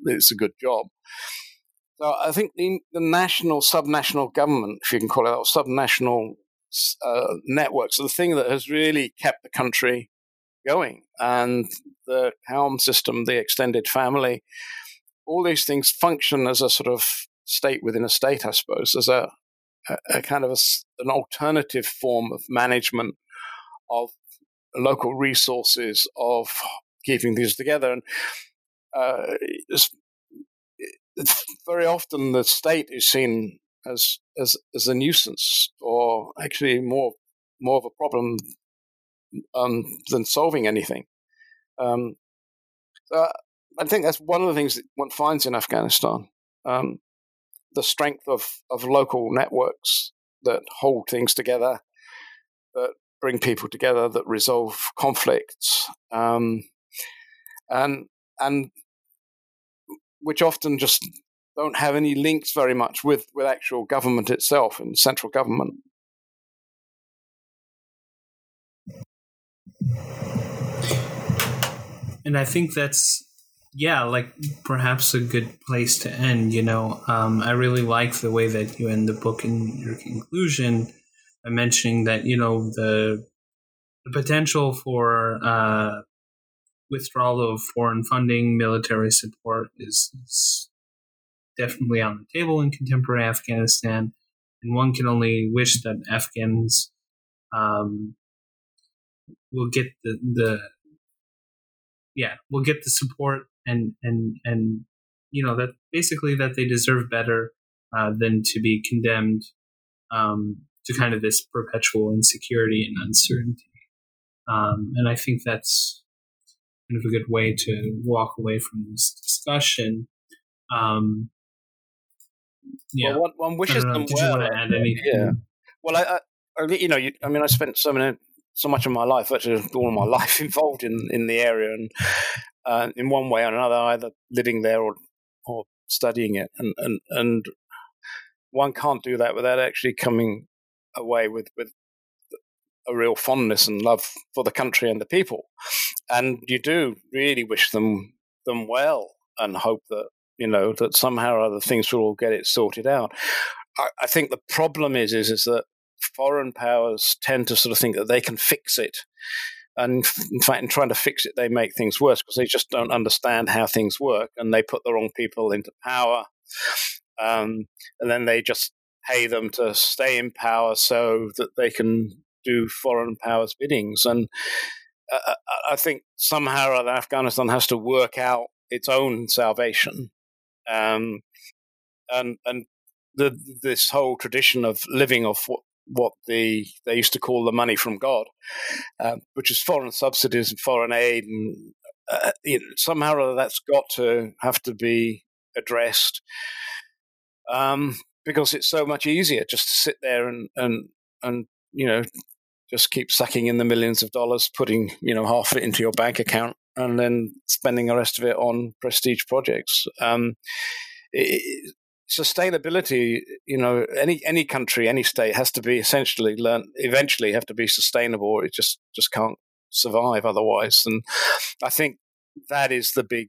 it's a good job. So I think the, the national, subnational government, if you can call it, that, or subnational uh, networks, are the thing that has really kept the country going. And the Helm system, the extended family, all these things function as a sort of state within a state, I suppose, as a, a, kind of a, an alternative form of management of local resources, of keeping these together. And uh, very often the state is seen as as as a nuisance, or actually more more of a problem um, than solving anything. Um, so I think that's one of the things that one finds in Afghanistan: um, the strength of of local networks that hold things together, that bring people together, that resolve conflicts, um, and and which often just don't have any links very much with, with actual government itself and central government. And I think that's, yeah, like perhaps a good place to end. You know, um, I really like the way that you end the book in your conclusion by mentioning that, you know, the, the potential for uh, withdrawal of foreign funding, military support is, is definitely on the table in contemporary Afghanistan, and one can only wish that Afghans um, will get the, the yeah we'll get the support and and and you know that basically that they deserve better uh, than to be condemned um, to kind of this perpetual insecurity and uncertainty. Um, and I think that's kind of a good way to walk away from this discussion. Um, yeah. Well, one, one wishes them well. you want to add anything? Yeah. Well, I, I, you know, you, I mean, I spent so many, so much of my life, actually all of my [LAUGHS] life, involved in in the area, and uh, in one way or another, either living there or or studying it, and and and one can't do that without actually coming away with with a real fondness and love for the country and the people, and you do really wish them them well and hope that you know that somehow or other things will all get it sorted out. I, I think the problem is is is that foreign powers tend to sort of think that they can fix it. And in fact, in trying to fix it, they make things worse because they just don't understand how things work and they put the wrong people into power. Um, and then they just pay them to stay in power so that they can do foreign powers biddings. And uh, I think somehow or other Afghanistan has to work out its own salvation. Um, and and the, this whole tradition of living off what, what the they used to call the money from God, uh, which is foreign subsidies and foreign aid, and uh, you know, somehow or other that's got to have to be addressed. Um, because it's so much easier just to sit there and and and you know just keep sucking in the millions of dollars, putting you know half of it into your bank account, and then spending the rest of it on prestige projects. Um, it, sustainability, you know, any any country, any state has to be essentially learn eventually have to be sustainable. It just just can't survive otherwise. And I think that is the big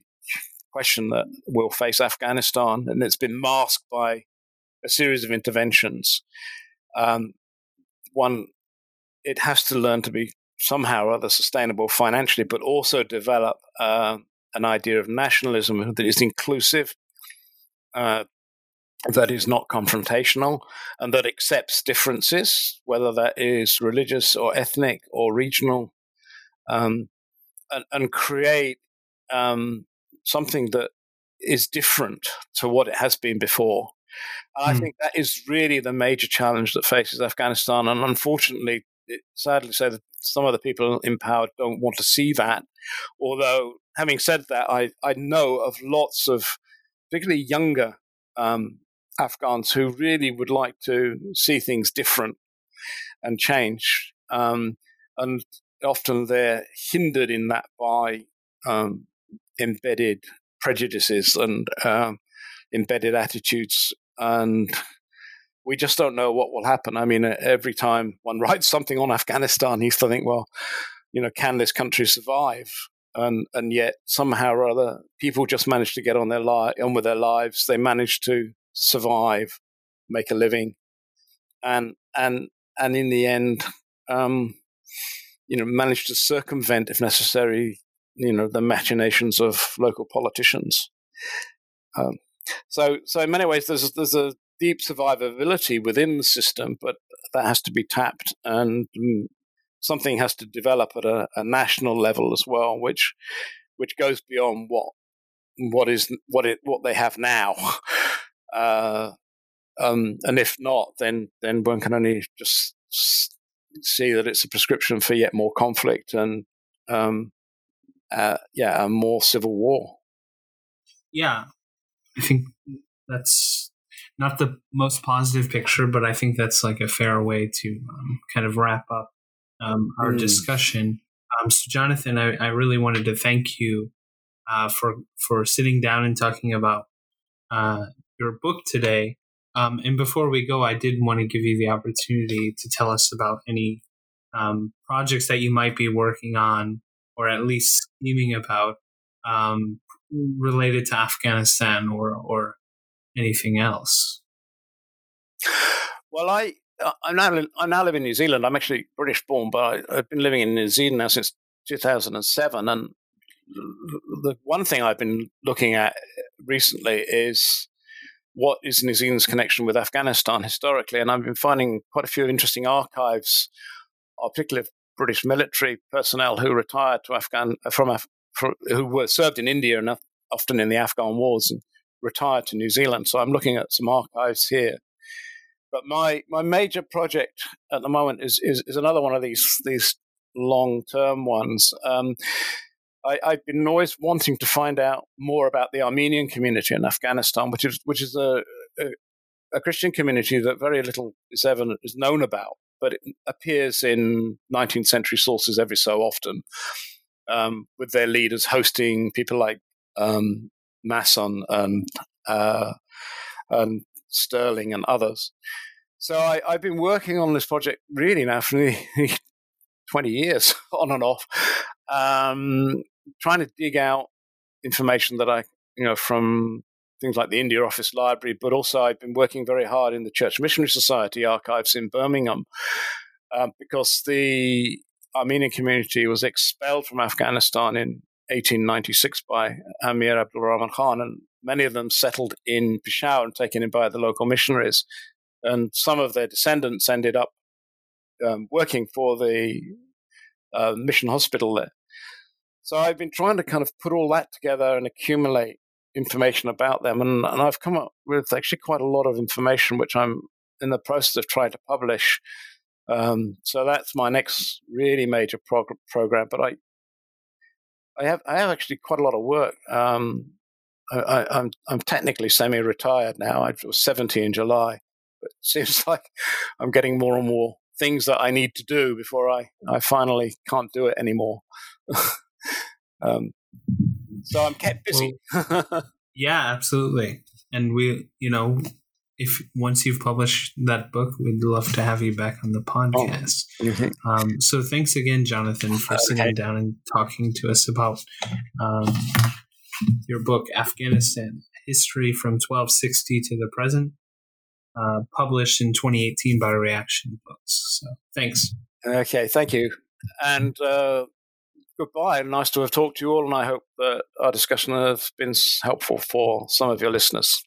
question that will face Afghanistan, and it's been masked by a series of interventions. Um, one, it has to learn to be somehow or other sustainable financially, but also develop uh, an idea of nationalism that is inclusive, uh, that is not confrontational, and that accepts differences, whether that is religious or ethnic or regional, um, and, and, create um, something that is different to what it has been before. I hmm. think that is really the major challenge that faces Afghanistan, and unfortunately, it, sadly, so that some of the people in power don't want to see that. Although, having said that, I I know of lots of particularly younger um, Afghans who really would like to see things different and change, um, and often they're hindered in that by um, embedded prejudices and um, embedded attitudes and we just don't know what will happen. I mean, every time one [LAUGHS] writes something on Afghanistan, you to think, well, you know, can this country survive? And and yet somehow or other, people just manage to get on their li- on with their lives. They manage to survive, make a living, and and and in the end, um, you know, manage to circumvent, if necessary, you know, the machinations of local politicians. Um, so, so in many ways, there's there's a deep survivability within the system, but that has to be tapped, and um, something has to develop at a, a, national level as well, which which goes beyond what what is what it what they have now. [LAUGHS] Uh, um, and if not, then then one can only just see that it's a prescription for yet more conflict and um, uh, yeah, a more civil war. Yeah, I think that's not the most positive picture, but I think that's like a fair way to um, kind of wrap up um, our mm. discussion. Um, so, Jonathan, I, I, really wanted to thank you uh, for for sitting down and talking about uh, your book today. Um, and before we go, I did want to give you the opportunity to tell us about any um, projects that you might be working on, or at least scheming about, um, related to Afghanistan or or anything else? Well, I I now I now live in New Zealand. I'm actually British born, but I, have been living in New Zealand now since 2007. And the one thing I've been looking at recently is what is New Zealand's connection with Afghanistan historically, and I've been finding quite a few interesting archives, particularly of British military personnel who retired to Afghan from Af- who were served in India and often in the Afghan wars and retired to New Zealand. So I'm looking at some archives here. But my, my major project at the moment is, is, is another one of these these long term ones. Um, I, have been always wanting to find out more about the Armenian community in Afghanistan, which is which is a, a, a Christian community that very little is ever is known about, but it appears in 19th century sources every so often um, with their leaders hosting people like um, Masson and uh, and Stirling and others. So I, have been working on this project really now for [LAUGHS] 20 years [LAUGHS] on and off, um, trying to dig out information that I, you know, from things like the India Office Library, but also I've been working very hard in the Church Missionary Society archives in Birmingham um, because the Armenian community was expelled from Afghanistan in 1896 by Amir Abdul Rahman Khan, and many of them settled in Peshawar and taken in by the local missionaries. And some of their descendants ended up um, working for the uh, mission hospital there. So I've been trying to kind of put all that together and accumulate information about them, and, and I've come up with actually quite a lot of information, which I'm in the process of trying to publish. Um, so that's my next really major prog- program. But I, I have I have actually quite a lot of work. Um, I, am I'm, I'm technically semi-retired now. I was 70 in July, but it seems [LAUGHS] like I'm getting more and more things that I need to do before I, I finally can't do it anymore. [LAUGHS] um, so I'm kept busy. Well, yeah, absolutely. And we, you know, if once you've published that book, we'd love to have you back on the podcast. Oh, mm-hmm. um, so thanks again, Jonathan, for okay. sitting down and talking to us about um, your book, Afghanistan History from 1260 to the Present, uh, published in 2018 by Reaktion Books. So thanks. Okay, thank you. and uh, goodbye. Nice to have talked to you all, and I hope that our discussion has been helpful for some of your listeners.